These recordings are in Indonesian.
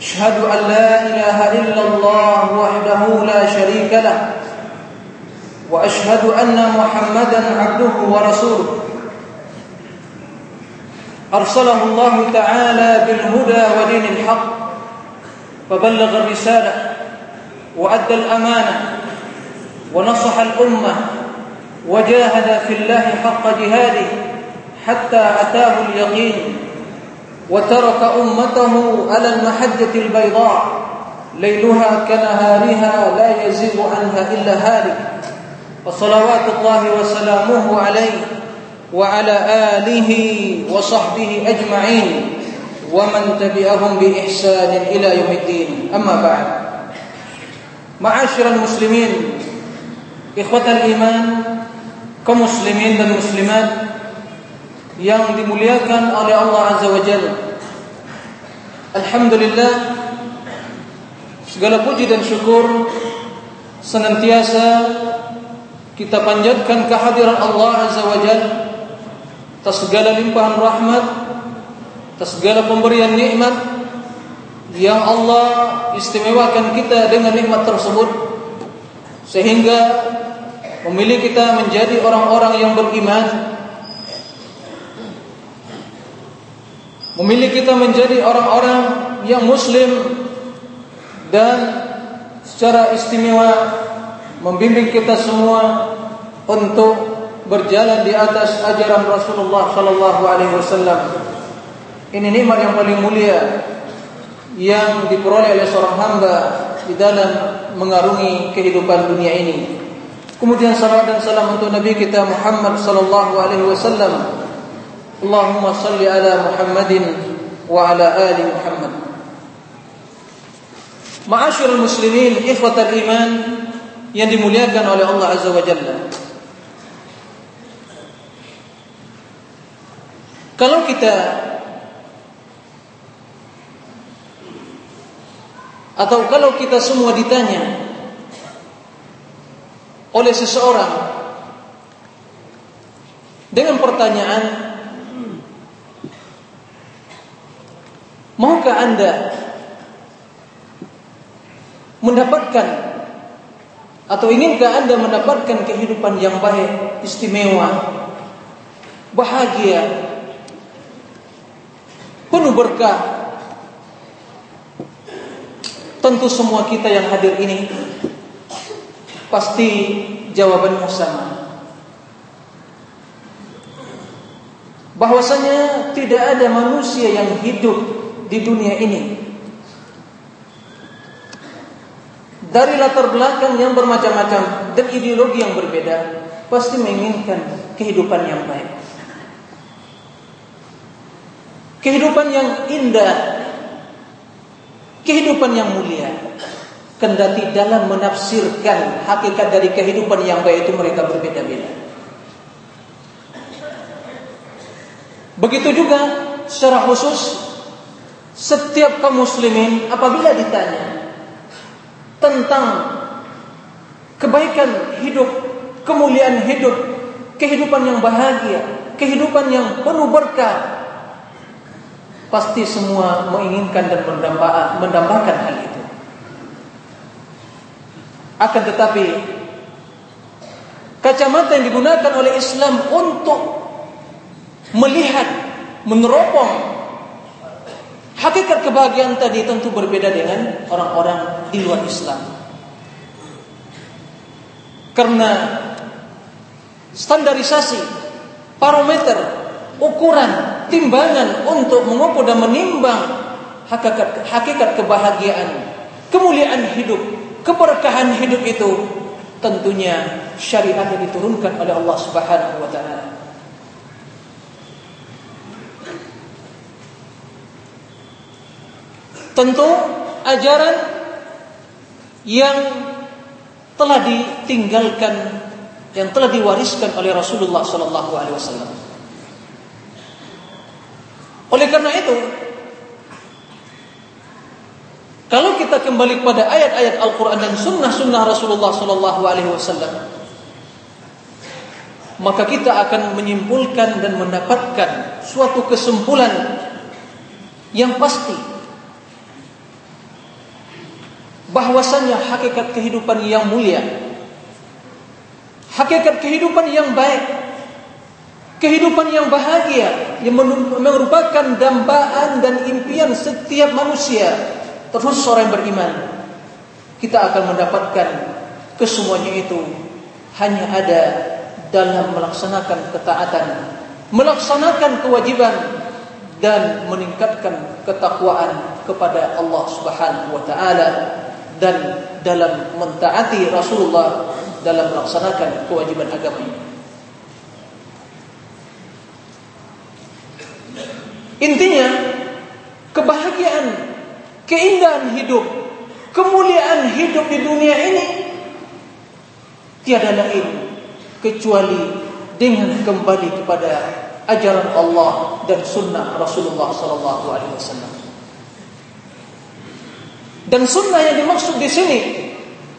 أشهد أن لا إله إلا الله وحده لا شريك له وأشهد أن محمدا عبده ورسوله. أرسله الله تعالى بالهدى ودين الحق فبلغ الرسالة وأدى الأمانة ونصح الأمة وجاهد في الله حق جهاده حتى أتاه اليقين. وترك أمته على المحجة البيضاء. ليلها كنهارها لا يزيغ عنها إلا هالك. وصلوات الله وسلامه عليه وعلى آله وصحبه أجمعين. ومن تبعهم بإحسان إلى يوم الدين. أما بعد. معاشر المسلمين إخوة الإيمان كمسلمين muslimat yang dimuliakan oleh Allah Azza wa Jalla. Alhamdulillah segala puji dan syukur senantiasa kita panjatkan kehadiran Allah Azza wa Jalla atas segala limpahan rahmat, atas segala pemberian nikmat yang Allah istimewakan kita dengan nikmat tersebut sehingga memilih kita menjadi orang-orang yang beriman memilih kita menjadi orang-orang yang muslim dan secara istimewa membimbing kita semua untuk berjalan di atas ajaran Rasulullah sallallahu alaihi wasallam. Ini nikmat yang paling mulia yang diperoleh oleh seorang hamba di dalam mengarungi kehidupan dunia ini. Kemudian salawat dan salam untuk Nabi kita Muhammad sallallahu alaihi wasallam. Salli ala Muhammadin wa ala ali Muhammad. Ma'asyiral muslimin, ikhwatal iman yang dimuliakan oleh Allah Azza wa Jalla. Kalau kita atau kalau kita semua ditanya oleh seseorang dengan pertanyaan Maukah Anda mendapatkan atau inginkah Anda mendapatkan kehidupan yang baik, istimewa, bahagia, penuh berkah? Tentu semua kita yang hadir ini pasti jawabannya sama. Bahwasanya tidak ada manusia yang hidup di dunia ini. Dari latar belakang yang bermacam-macam dan ideologi yang berbeda pasti menginginkan kehidupan yang baik. Kehidupan yang indah kehidupan yang mulia kendati dalam menafsirkan hakikat dari kehidupan yang baik itu mereka berbeda-beda. Begitu juga secara khusus setiap kaum muslimin apabila ditanya tentang kebaikan hidup, kemuliaan hidup, kehidupan yang bahagia, kehidupan yang penuh berkah, pasti semua menginginkan dan mendambakan hal itu. Akan tetapi kacamata yang digunakan oleh Islam untuk melihat, meneropong Hakikat kebahagiaan tadi tentu berbeda dengan orang-orang di luar Islam. Karena standarisasi, parameter, ukuran, timbangan untuk mengukur dan menimbang hakikat, hakikat kebahagiaan, kemuliaan hidup, keberkahan hidup itu tentunya syariat yang diturunkan oleh Allah Subhanahu wa taala. Tentu ajaran yang telah ditinggalkan yang telah diwariskan oleh Rasulullah sallallahu alaihi wasallam. Oleh karena itu, kalau kita kembali kepada ayat-ayat Al-Quran dan sunnah-sunnah Rasulullah Sallallahu Alaihi Wasallam, maka kita akan menyimpulkan dan mendapatkan suatu kesimpulan yang pasti bahwasanya hakikat kehidupan yang mulia, hakikat kehidupan yang baik Kehidupan yang bahagia yang merupakan dambaan dan impian setiap manusia, terus orang yang beriman. Kita akan mendapatkan kesemuanya itu hanya ada dalam melaksanakan ketaatan, melaksanakan kewajiban dan meningkatkan ketakwaan kepada Allah Subhanahu wa taala dan dalam mentaati Rasulullah dalam melaksanakan kewajiban agama ini. Intinya kebahagiaan, keindahan hidup, kemuliaan hidup di dunia ini tiada lain kecuali dengan kembali kepada ajaran Allah dan sunnah Rasulullah wasallam. Dan sunnah yang dimaksud di sini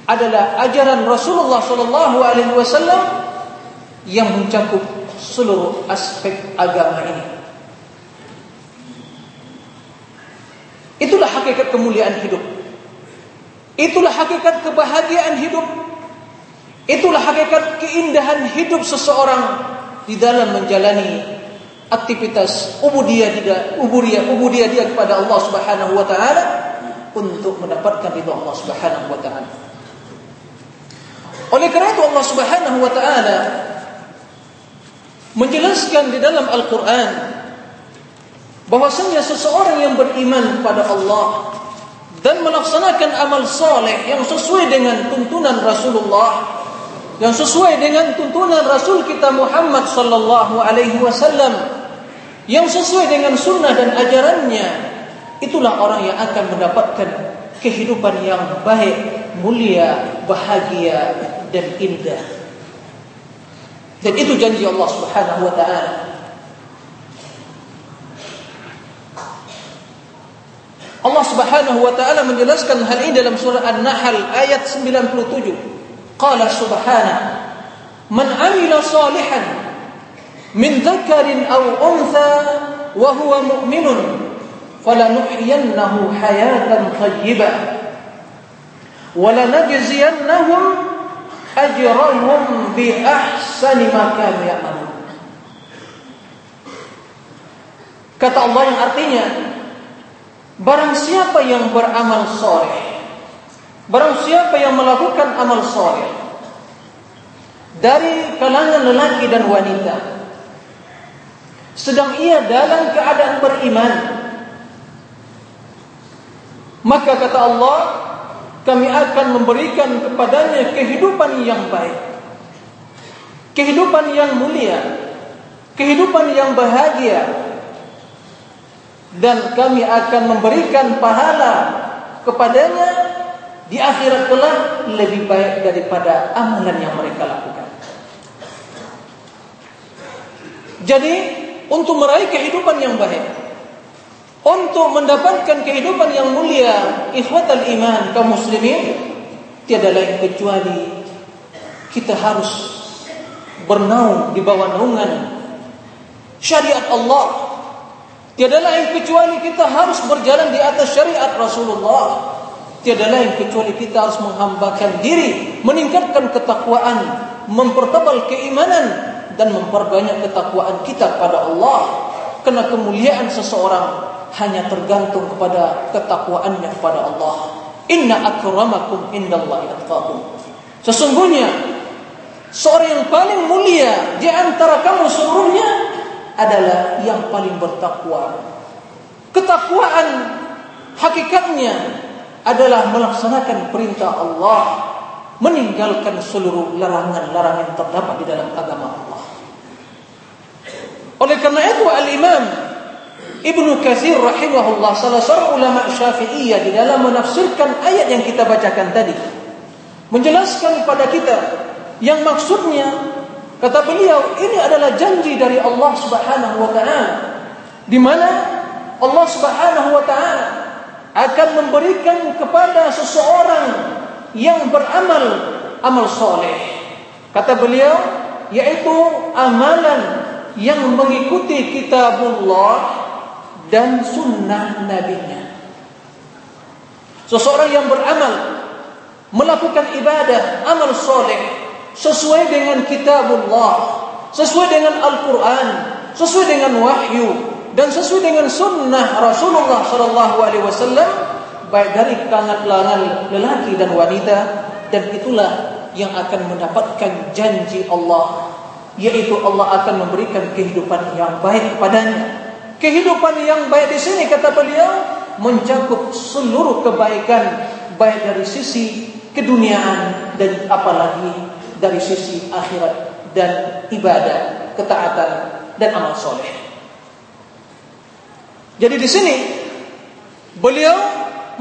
adalah ajaran Rasulullah sallallahu alaihi wasallam yang mencakup seluruh aspek agama ini. Itulah hakikat kemuliaan hidup. Itulah hakikat kebahagiaan hidup. Itulah hakikat keindahan hidup seseorang di dalam menjalani aktivitas ubudiyah dia, ubudiyah, ubudiyah dia kepada Allah Subhanahu wa taala untuk mendapatkan ridha Allah Subhanahu wa taala. Oleh karena itu Allah Subhanahu wa taala menjelaskan di dalam Al-Qur'an bahwasanya seseorang yang beriman kepada Allah dan melaksanakan amal soleh yang sesuai dengan tuntunan Rasulullah yang sesuai dengan tuntunan Rasul kita Muhammad sallallahu alaihi wasallam yang sesuai dengan sunnah dan ajarannya itulah orang yang akan mendapatkan kehidupan yang baik, mulia, bahagia dan indah. Dan itu janji Allah Subhanahu wa taala. Allah Subhanahu wa taala menjelaskan hal ini dalam surah An-Nahl ayat 97. Qala subhanahu Man 'amila salihan min dzakarin aw untha wa huwa mu'minun ma kanu ya'malun Kata Allah yang artinya Barang siapa yang beramal soleh Barang siapa yang melakukan amal soleh Dari kalangan lelaki dan wanita Sedang ia dalam keadaan beriman Maka kata Allah Kami akan memberikan kepadanya kehidupan yang baik. Kehidupan yang mulia. Kehidupan yang bahagia. Dan kami akan memberikan pahala kepadanya di akhirat kelak lebih baik daripada amalan yang mereka lakukan. Jadi untuk meraih kehidupan yang baik, untuk mendapatkan kehidupan yang mulia, ikhwatal iman kaum muslimin, tiada lain kecuali kita harus bernaung di bawah naungan syariat Allah Tiada lain kecuali kita harus berjalan di atas syariat Rasulullah. Tiada lain kecuali kita harus menghambakan diri, meningkatkan ketakwaan, mempertebal keimanan dan memperbanyak ketakwaan kita kepada Allah. Karena kemuliaan seseorang hanya tergantung kepada ketakwaannya kepada Allah. Inna akramakum indallahi atqakum. Sesungguhnya seorang yang paling mulia di antara kamu seluruhnya adalah yang paling bertakwa. Ketakwaan hakikatnya adalah melaksanakan perintah Allah, meninggalkan seluruh larangan-larangan terdapat di dalam agama Allah. Oleh karena itu Al-Imam Ibnu Katsir rahimahullah salah seorang ulama Syafi'iyah di dalam menafsirkan ayat yang kita bacakan tadi menjelaskan kepada kita yang maksudnya kata beliau ini adalah janji dari Allah Subhanahu wa taala di mana Allah Subhanahu wa taala akan memberikan kepada seseorang yang beramal amal soleh. Kata beliau yaitu amalan yang mengikuti kitabullah dan sunnah nabinya. Seseorang yang beramal melakukan ibadah, amal soleh sesuai dengan kitabullah, sesuai dengan Al-Quran, sesuai dengan wahyu dan sesuai dengan sunnah Rasulullah Sallallahu Alaihi Wasallam baik dari kalangan lelaki dan wanita dan itulah yang akan mendapatkan janji Allah yaitu Allah akan memberikan kehidupan yang baik kepadanya Kehidupan yang baik di sini kata beliau mencakup seluruh kebaikan baik dari sisi keduniaan dan apalagi dari sisi akhirat dan ibadah, ketaatan dan amal soleh. Jadi di sini beliau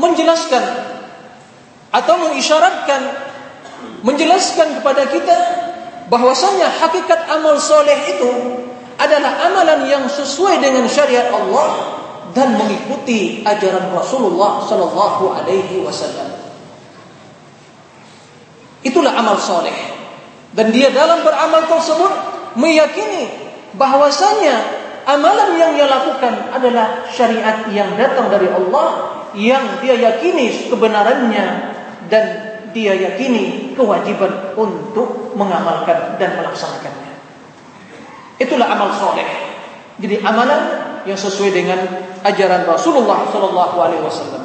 menjelaskan atau mengisyaratkan menjelaskan kepada kita bahwasanya hakikat amal soleh itu adalah amalan yang sesuai dengan syariat Allah dan mengikuti ajaran Rasulullah sallallahu alaihi wasallam. Itulah amal soleh. Dan dia dalam beramal tersebut meyakini bahwasanya amalan yang dia lakukan adalah syariat yang datang dari Allah yang dia yakini kebenarannya dan dia yakini kewajiban untuk mengamalkan dan melaksanakannya. Itulah amal soleh. Jadi amalan yang sesuai dengan ajaran Rasulullah Sallallahu Alaihi Wasallam.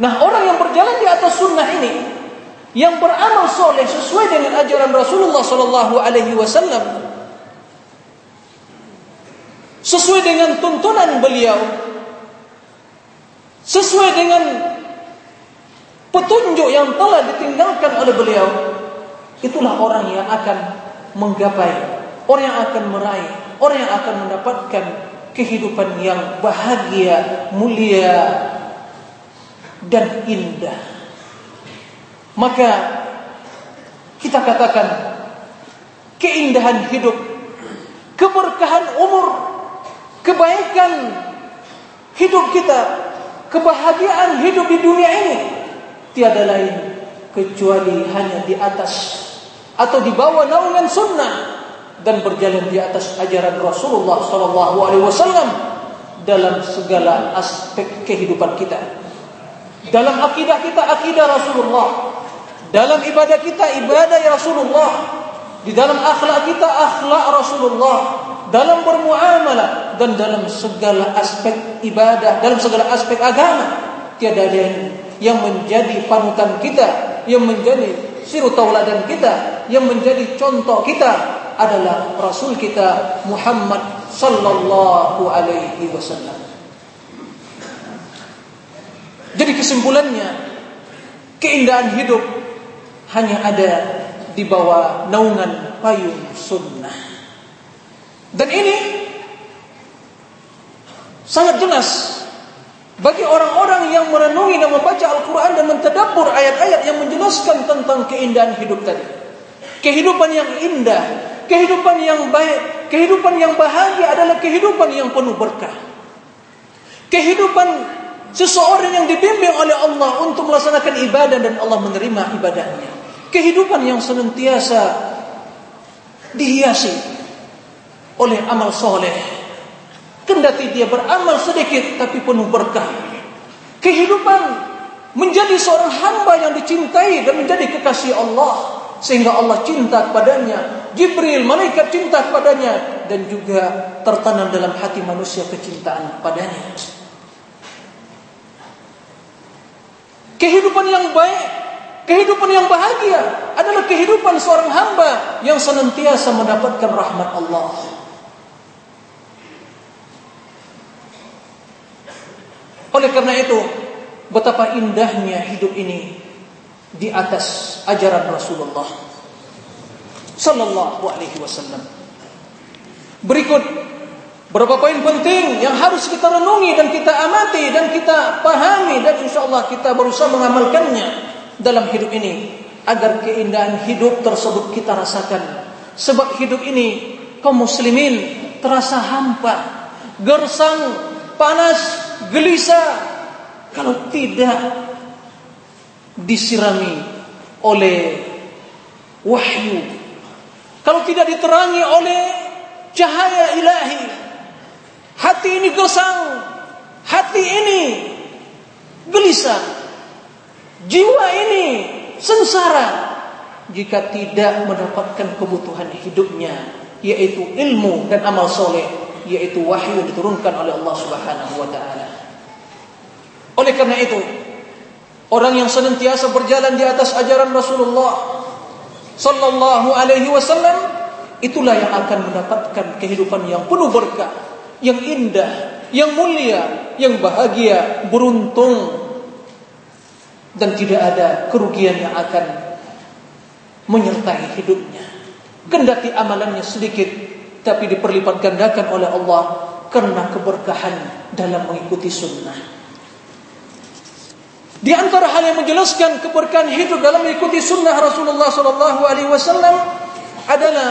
Nah orang yang berjalan di atas sunnah ini, yang beramal soleh sesuai dengan ajaran Rasulullah Sallallahu Alaihi Wasallam, sesuai dengan tuntunan beliau, sesuai dengan petunjuk yang telah ditinggalkan oleh beliau, itulah orang yang akan menggapai Orang yang akan meraih, orang yang akan mendapatkan kehidupan yang bahagia, mulia dan indah. Maka kita katakan keindahan hidup, keberkahan umur, kebaikan hidup kita, kebahagiaan hidup di dunia ini tiada lain kecuali hanya di atas atau di bawah naungan sunnah dan berjalan di atas ajaran Rasulullah sallallahu alaihi wasallam dalam segala aspek kehidupan kita. Dalam akidah kita akidah Rasulullah. Dalam ibadah kita ibadah Rasulullah. Di dalam akhlak kita akhlak Rasulullah. Dalam bermuamalah dan dalam segala aspek ibadah, dalam segala aspek agama tiada ada yang menjadi panutan kita, yang menjadi siru tauladan kita, yang menjadi contoh kita adalah Rasul kita Muhammad sallallahu alaihi wasallam. Jadi kesimpulannya keindahan hidup hanya ada di bawah naungan payung sunnah. Dan ini sangat jelas bagi orang-orang yang merenungi dan membaca Al-Quran dan mentadabur ayat-ayat yang menjelaskan tentang keindahan hidup tadi. Kehidupan yang indah, Kehidupan yang baik, kehidupan yang bahagia adalah kehidupan yang penuh berkah. Kehidupan seseorang yang dibimbing oleh Allah untuk melaksanakan ibadah dan Allah menerima ibadahnya. Kehidupan yang senantiasa dihiasi oleh amal soleh. Kendati dia beramal sedikit tapi penuh berkah. Kehidupan menjadi seorang hamba yang dicintai dan menjadi kekasih Allah sehingga Allah cinta kepadanya, Jibril malaikat cinta kepadanya dan juga tertanam dalam hati manusia kecintaan kepadanya. Kehidupan yang baik, kehidupan yang bahagia adalah kehidupan seorang hamba yang senantiasa mendapatkan rahmat Allah. Oleh karena itu, betapa indahnya hidup ini di atas ajaran Rasulullah sallallahu alaihi wasallam. Berikut Berapa poin penting yang harus kita renungi dan kita amati dan kita pahami dan insya Allah kita berusaha mengamalkannya dalam hidup ini agar keindahan hidup tersebut kita rasakan. Sebab hidup ini kaum muslimin terasa hampa, gersang, panas, gelisah kalau tidak disirami oleh wahyu. Kalau tidak diterangi oleh cahaya ilahi Hati ini gersang, hati ini gelisah, jiwa ini sengsara jika tidak mendapatkan kebutuhan hidupnya, yaitu ilmu dan amal soleh, yaitu wahyu yang diturunkan oleh Allah Subhanahu wa taala. Oleh karena itu, orang yang senantiasa berjalan di atas ajaran Rasulullah sallallahu alaihi wasallam itulah yang akan mendapatkan kehidupan yang penuh berkah yang indah, yang mulia, yang bahagia, beruntung dan tidak ada kerugian yang akan menyertai hidupnya. Kendati amalannya sedikit tapi diperlipat gandakan oleh Allah karena keberkahan dalam mengikuti sunnah. Di antara hal yang menjelaskan keberkahan hidup dalam mengikuti sunnah Rasulullah sallallahu alaihi wasallam adalah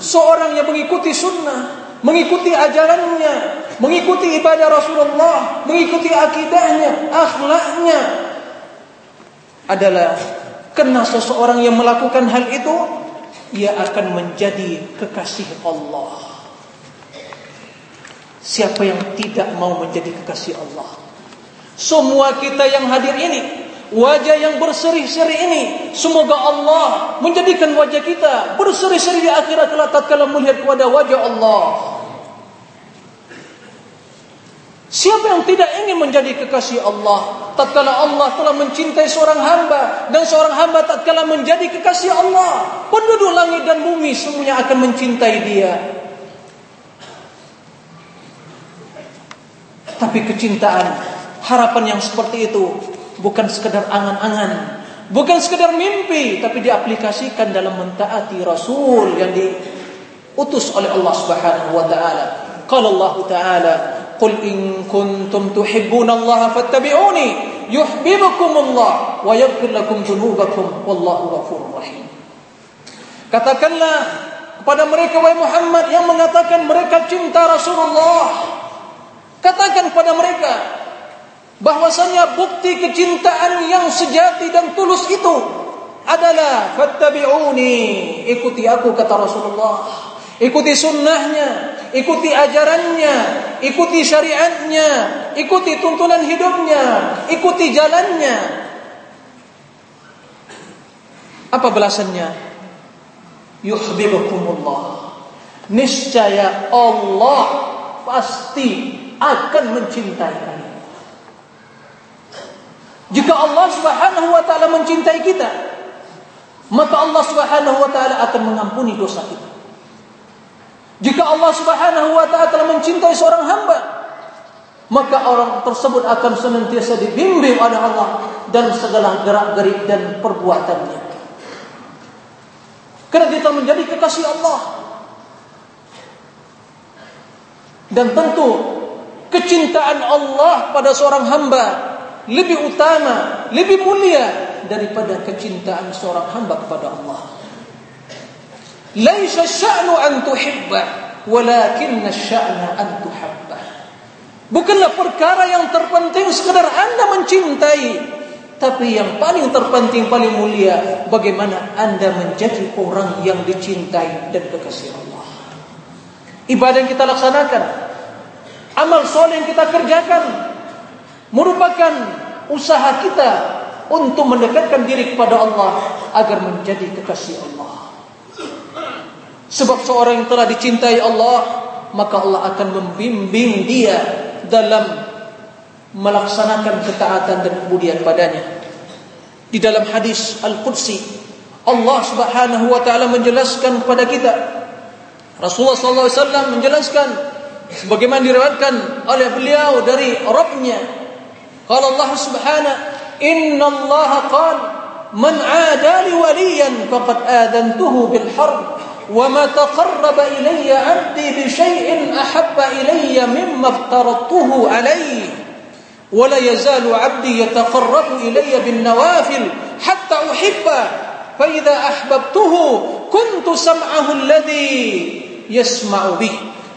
seorang yang mengikuti sunnah mengikuti ajarannya, mengikuti ibadah Rasulullah, mengikuti akidahnya, akhlaknya adalah karena seseorang yang melakukan hal itu ia akan menjadi kekasih Allah. Siapa yang tidak mau menjadi kekasih Allah? Semua kita yang hadir ini Wajah yang berseri-seri ini Semoga Allah menjadikan wajah kita Berseri-seri di akhirat kelak tatkala melihat kepada wajah Allah. Siapa yang tidak ingin menjadi kekasih Allah? Tatkala Allah telah mencintai seorang hamba Dan seorang hamba tatkala menjadi kekasih Allah Penduduk langit dan bumi semuanya akan mencintai dia. Tapi kecintaan Harapan yang seperti itu bukan sekedar angan-angan, bukan sekedar mimpi, tapi diaplikasikan dalam mentaati Rasul yang diutus oleh Allah Subhanahu wa taala. Qala Allah taala, "Qul in kuntum tuhibbuna Allah fattabi'uni yuhibbukum Allah wa yaghfir lakum dhunubakum wallahu ghafurur rahim." Katakanlah kepada mereka wahai Muhammad yang mengatakan mereka cinta Rasulullah. Katakan kepada mereka, bahwasanya bukti kecintaan yang sejati dan tulus itu adalah fattabi'uni ikuti aku kata Rasulullah. Ikuti sunnahnya ikuti ajarannya ikuti syariatnya ikuti tuntunan hidupnya ikuti jalannya. Apa balasannya? Yuhibbukumullah. Niscaya Allah pasti akan mencintai kalian jika Allah Subhanahu wa taala mencintai kita, maka Allah Subhanahu wa taala akan mengampuni dosa kita. Jika Allah Subhanahu wa taala telah mencintai seorang hamba, maka orang tersebut akan senantiasa dibimbing oleh Allah dan segala gerak-gerik dan perbuatannya. Karena kita menjadi kekasih Allah. Dan tentu kecintaan Allah pada seorang hamba lebih utama, lebih mulia daripada kecintaan seorang hamba kepada Allah. Laisa sya'nu an tuhibba, walakin sya'na an tuhabba. Bukanlah perkara yang terpenting sekadar Anda mencintai, tapi yang paling terpenting paling mulia bagaimana Anda menjadi orang yang dicintai dan kekasih Allah. Ibadah yang kita laksanakan, amal soleh yang kita kerjakan, merupakan usaha kita untuk mendekatkan diri kepada Allah agar menjadi kekasih Allah. Sebab seorang yang telah dicintai Allah, maka Allah akan membimbing dia dalam melaksanakan ketaatan dan kemudian padanya. Di dalam hadis Al-Qudsi, Allah Subhanahu wa taala menjelaskan kepada kita Rasulullah sallallahu alaihi wasallam menjelaskan sebagaimana diriwayatkan oleh beliau dari Rabbnya قال الله سبحانه إن الله قال من عادى لي وليا فقد آذنته بالحرب وما تقرب إلي عبدي بشيء أحب إلي مما افترضته عليه ولا يزال عبدي يتقرب إلي بالنوافل حتى أحبه فإذا أحببته كنت سمعه الذي يسمع به.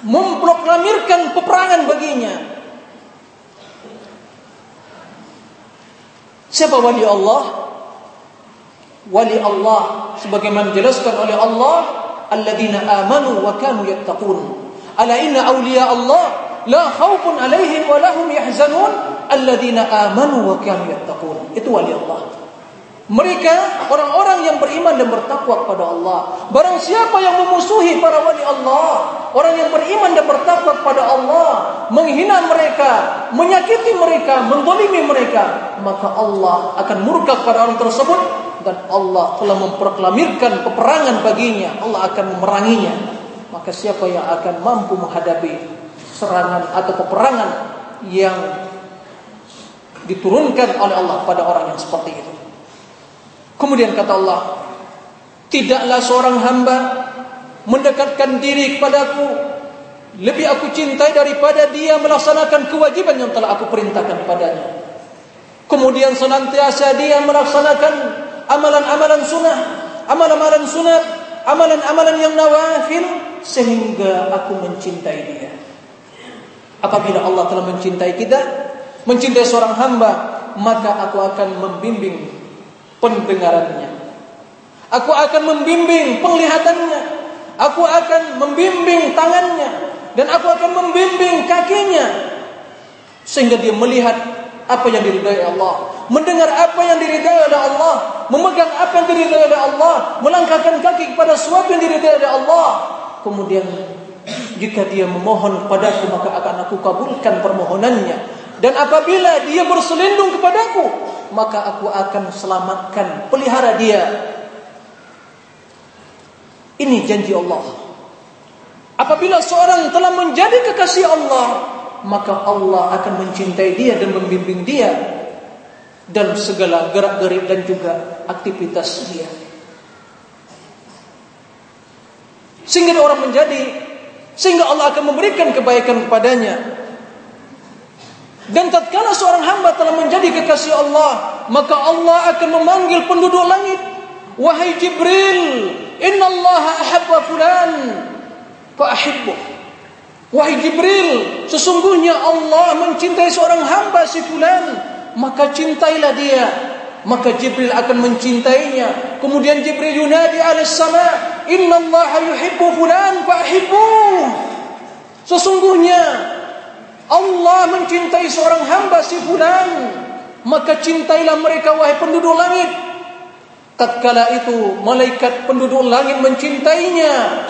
Memproklamirkan peperangan baginya Siapa wali Allah? Wali Allah sebagaimana dijelaskan oleh Allah, alladzina amanu wa kanu yattaqun. Ala inna awliya Allah la khaufun alaihim wa lahum yahzanun alladzina amanu wa kanu yattaqun. Itu wali Allah. Mereka orang-orang yang beriman dan bertakwa kepada Allah. Barang siapa yang memusuhi para wali Allah, orang yang beriman dan bertakwa kepada Allah, menghina mereka, menyakiti mereka, mendolimi mereka, maka Allah akan murka kepada orang tersebut dan Allah telah memproklamirkan peperangan baginya. Allah akan memeranginya. Maka siapa yang akan mampu menghadapi serangan atau peperangan yang diturunkan oleh Allah pada orang yang seperti itu? Kemudian kata Allah, tidaklah seorang hamba mendekatkan diri kepadaku lebih aku cintai daripada dia melaksanakan kewajiban yang telah aku perintahkan padanya. Kemudian senantiasa dia melaksanakan amalan-amalan sunnah, amalan-amalan sunat, amalan-amalan yang nawafil sehingga aku mencintai dia. Apabila Allah telah mencintai kita, mencintai seorang hamba, maka aku akan membimbing pendengarannya. Aku akan membimbing penglihatannya. Aku akan membimbing tangannya dan aku akan membimbing kakinya sehingga dia melihat apa yang diridai Allah, mendengar apa yang diridai oleh Allah, memegang apa yang diridai oleh Allah, melangkahkan kaki kepada sesuatu yang diridai oleh Allah. Kemudian jika dia memohon kepadaku maka akan aku kabulkan permohonannya. Dan apabila dia berselindung kepadaku, maka aku akan selamatkan, pelihara dia. Ini janji Allah. Apabila seorang telah menjadi kekasih Allah, maka Allah akan mencintai dia dan membimbing dia dalam segala gerak-gerik dan juga aktivitas dia. Sehingga orang menjadi sehingga Allah akan memberikan kebaikan kepadanya dan tatkala seorang hamba telah menjadi kekasih Allah, maka Allah akan memanggil penduduk langit, "Wahai Jibril, inna Allah ahabba fulan, fa ahibbu." Wahai Jibril, sesungguhnya Allah mencintai seorang hamba si fulan, maka cintailah dia. Maka Jibril akan mencintainya. Kemudian Jibril yunadi ala sama, "Inna Allah yuhibbu fulan fa ahibbu." Sesungguhnya Allah mencintai seorang hamba si fulan, maka cintailah mereka wahai penduduk langit. Tatkala itu malaikat penduduk langit mencintainya.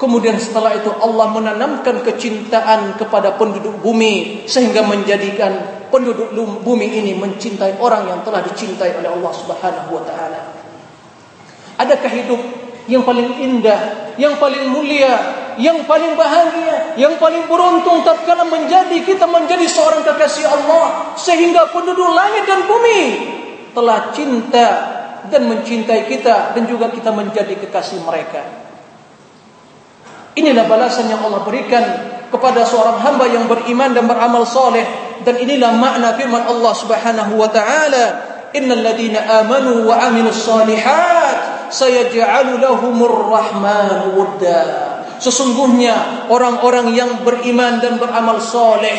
Kemudian setelah itu Allah menanamkan kecintaan kepada penduduk bumi sehingga menjadikan penduduk bumi ini mencintai orang yang telah dicintai oleh Allah Subhanahu wa taala. Adakah hidup yang paling indah, yang paling mulia, yang paling bahagia, yang paling beruntung tatkala menjadi kita menjadi seorang kekasih Allah sehingga penduduk langit dan bumi telah cinta dan mencintai kita dan juga kita menjadi kekasih mereka. Inilah balasan yang Allah berikan kepada seorang hamba yang beriman dan beramal soleh dan inilah makna firman Allah Subhanahu wa taala innal amanu wa amilus sayaj'alu lahumur rahmanu. Sesungguhnya orang-orang yang beriman dan beramal soleh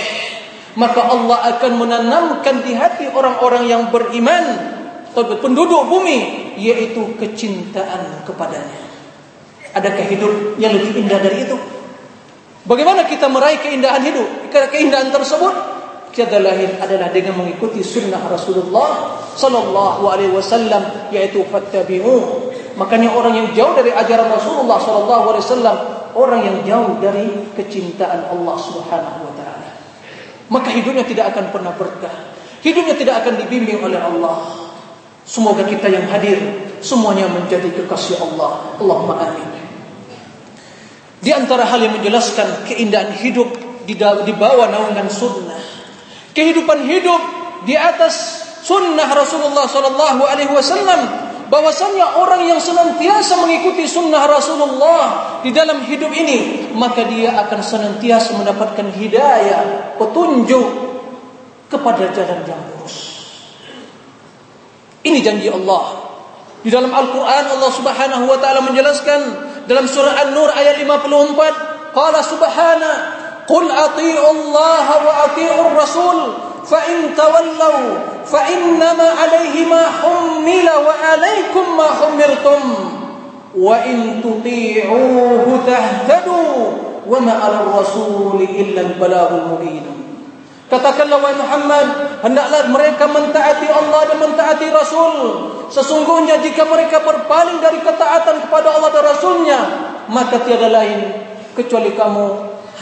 maka Allah akan menanamkan di hati orang-orang yang beriman penduduk bumi yaitu kecintaan kepadanya. Adakah hidup yang lebih indah dari itu? Bagaimana kita meraih keindahan hidup? Keindahan tersebut tiada lain adalah dengan mengikuti sunnah Rasulullah sallallahu alaihi wasallam yaitu fattabi'u Makanya orang yang jauh dari ajaran Rasulullah wasallam, orang yang jauh dari kecintaan Allah Subhanahu wa taala. Maka hidupnya tidak akan pernah berkah. Hidupnya tidak akan dibimbing oleh Allah. Semoga kita yang hadir semuanya menjadi kekasih Allah. Allahumma amin. Di antara hal yang menjelaskan keindahan hidup di, di bawah naungan sunnah. Kehidupan hidup di atas sunnah Rasulullah sallallahu alaihi wasallam bahwasanya orang yang senantiasa mengikuti sunnah Rasulullah di dalam hidup ini maka dia akan senantiasa mendapatkan hidayah petunjuk kepada jalan yang lurus. Ini janji Allah. Di dalam Al-Qur'an Allah Subhanahu wa taala menjelaskan dalam surah An-Nur ayat 54 qala subhana qul atii'u Allah wa atii'ur rasul فإن تولوا فإنما عليه ما حمل وعليكم ما حملتم وإن تطيعوه تهتدوا وما على الرسول إلا البلاغ المبين Katakanlah wahai Muhammad, hendaklah mereka mentaati Allah dan mentaati Rasul. Sesungguhnya jika mereka berpaling dari ketaatan kepada Allah dan Rasulnya, maka tiada lain kecuali kamu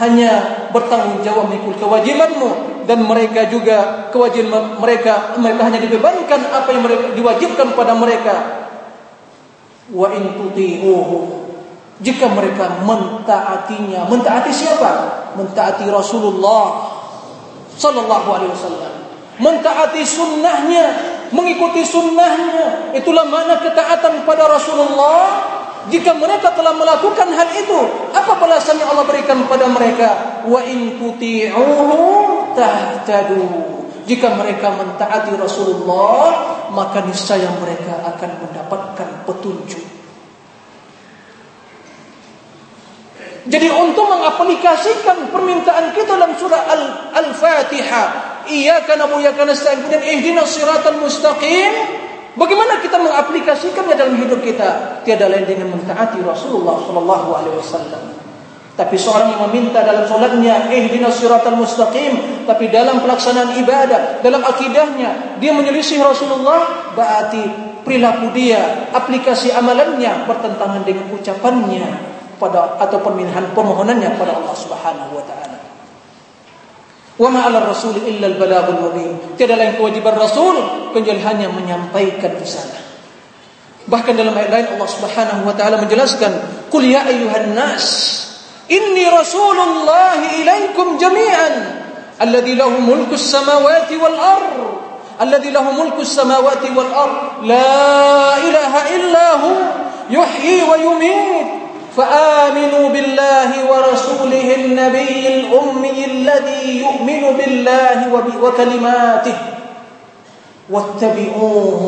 hanya bertanggung jawab mengikut kewajibanmu dan mereka juga kewajiban mereka mereka hanya dibebankan apa yang mereka diwajibkan pada mereka. Wa in tuti'uhu. Jika mereka mentaatinya mentaati siapa? Mentaati Rasulullah sallallahu alaihi wasallam. Mentaati sunnahnya mengikuti sunnahnya. Itulah makna ketaatan pada Rasulullah. Jika mereka telah melakukan hal itu, apa balasan yang Allah berikan kepada mereka? Wa in tuti'uhu tahtadu. Jika mereka mentaati Rasulullah, maka niscaya mereka akan mendapatkan petunjuk. Jadi untuk mengaplikasikan permintaan kita dalam surah Al-Fatihah, iyyaka na'budu wa nasta'in dan ihdinas siratal mustaqim, Bagaimana kita mengaplikasikannya dalam hidup kita? Tiada lain dengan mentaati Rasulullah Shallallahu Alaihi Wasallam. Tapi seorang yang meminta dalam solatnya, ihdinas siratal mustaqim. Tapi dalam pelaksanaan ibadah, dalam akidahnya, dia menyelisih Rasulullah. Berarti perilaku dia, aplikasi amalannya bertentangan dengan ucapannya pada atau permintaan permohonannya pada Allah Subhanahu Wa Taala. Wa ma 'ala rasul illa al-balaghul mubin. Tiada lain kewajiban Rasul kecuali hanya menyampaikan risalah. Bahkan dalam ayat lain Allah Subhanahu wa taala menjelaskan, "Qul ya ayyuhan nas, inni rasulullah ilaikum jami'an alladhi lahu mulku as-samawati wal ard." الذي له ملك السماوات والأرض. لا إله إلا هو يحيي ويميت. فآمنوا بالله ورسوله النبي الأمي الذي يؤمن بالله وكلماته. واتبعوه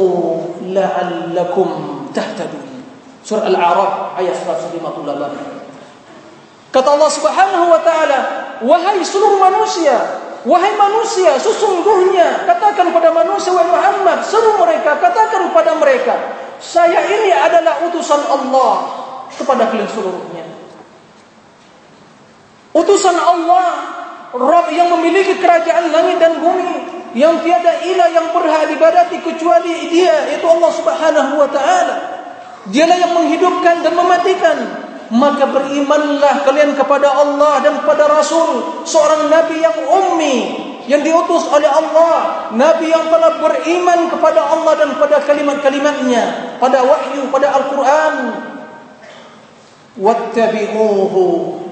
لعلكم تهتدون. سورة الأعراف ayat 158 Kata Allah Subhanahu wa taala, wahai seluruh manusia, wahai manusia, sesungguhnya katakan pada manusia wahai Muhammad, seru mereka, katakan kepada mereka, saya ini adalah utusan Allah kepada kalian seluruhnya. Utusan Allah, Rabb yang memiliki kerajaan langit dan bumi, yang tiada ilah yang berhak ibadati kecuali Dia, yaitu Allah Subhanahu wa taala. Dialah yang menghidupkan dan mematikan. Maka berimanlah kalian kepada Allah dan kepada Rasul, seorang nabi yang ummi, yang diutus oleh Allah, nabi yang telah beriman kepada Allah dan pada kalimat-kalimatnya, pada wahyu, pada Al-Qur'an, wattabi'uhu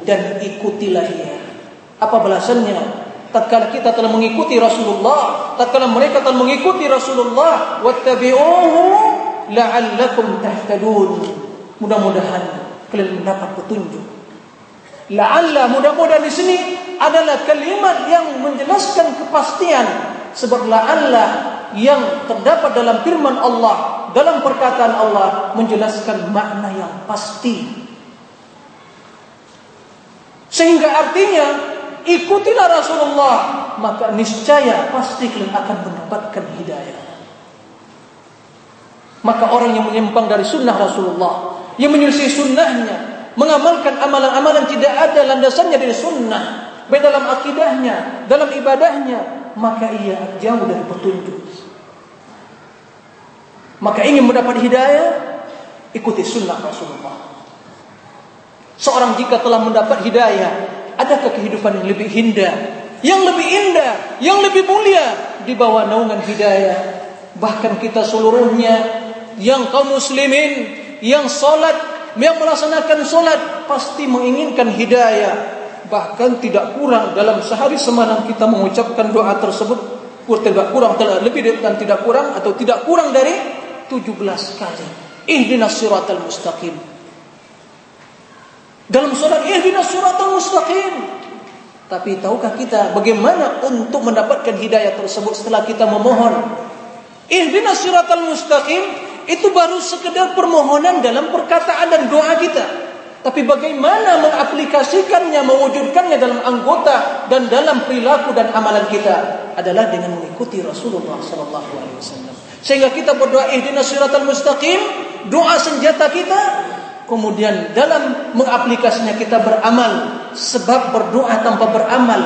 dan ikutilah dia. Apa balasannya? Tatkala kita telah mengikuti Rasulullah, tatkala mereka telah mengikuti Rasulullah, wattabi'uhu la'allakum tahtadun. Mudah-mudahan kalian mendapat petunjuk. La'alla mudah-mudahan di sini adalah kalimat yang menjelaskan kepastian sebab la'alla yang terdapat dalam firman Allah dalam perkataan Allah menjelaskan makna yang pasti sehingga artinya ikutilah Rasulullah maka niscaya pasti kalian akan mendapatkan hidayah. Maka orang yang menyimpang dari sunnah Rasulullah, yang menyelisih sunnahnya, mengamalkan amalan-amalan tidak ada landasannya dari sunnah, baik dalam akidahnya, dalam ibadahnya, maka ia jauh dari petunjuk. Maka ingin mendapat hidayah, Ikuti sunnah Rasulullah. Seorang jika telah mendapat hidayah, adakah kehidupan yang lebih indah, yang lebih indah, yang lebih mulia di bawah naungan hidayah? Bahkan kita seluruhnya yang kaum muslimin, yang salat, yang melaksanakan salat pasti menginginkan hidayah. Bahkan tidak kurang dalam sehari semalam kita mengucapkan doa tersebut tidak kurang lebih dan tidak kurang atau tidak kurang dari 17 kali. Ihdinas siratal mustaqim. Dalam surat ihdinas siratal mustaqim. Tapi tahukah kita bagaimana untuk mendapatkan hidayah tersebut setelah kita memohon? Ihdinas siratal mustaqim itu baru sekedar permohonan dalam perkataan dan doa kita. Tapi bagaimana mengaplikasikannya, mewujudkannya dalam anggota dan dalam perilaku dan amalan kita adalah dengan mengikuti Rasulullah sallallahu alaihi wasallam. Sehingga kita berdoa ihdinas siratal mustaqim, doa senjata kita kemudian dalam mengaplikasinya kita beramal sebab berdoa tanpa beramal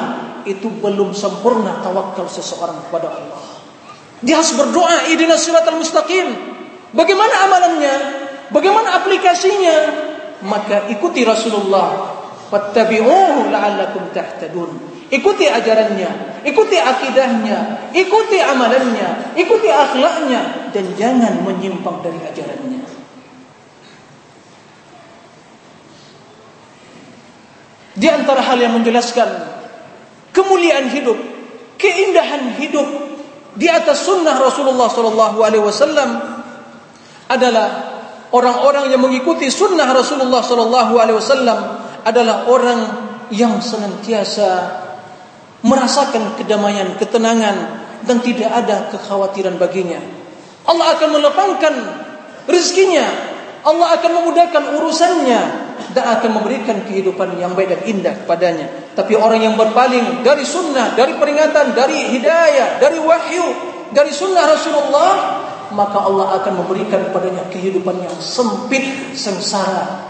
itu belum sempurna tawakal seseorang kepada Allah dia harus berdoa ihdinas siratal mustaqim bagaimana amalannya? Bagaimana aplikasinya? Maka ikuti Rasulullah. Fattabi'uhu la'allakum tahtadun. Ikuti ajarannya ikuti akidahnya ikuti amalannya ikuti akhlaknya dan jangan menyimpang dari ajarannya. Di antara hal yang menjelaskan kemuliaan hidup, keindahan hidup di atas sunnah Rasulullah Sallallahu Alaihi Wasallam adalah orang-orang yang mengikuti sunnah Rasulullah Sallallahu Alaihi Wasallam adalah orang yang senantiasa merasakan kedamaian, ketenangan dan tidak ada kekhawatiran baginya. Allah akan melapangkan rezekinya, Allah akan memudahkan urusannya, dan akan memberikan kehidupan yang baik dan indah kepadanya. Tapi orang yang berpaling dari sunnah, dari peringatan, dari hidayah, dari wahyu, dari sunnah Rasulullah, maka Allah akan memberikan padanya kehidupan yang sempit sengsara.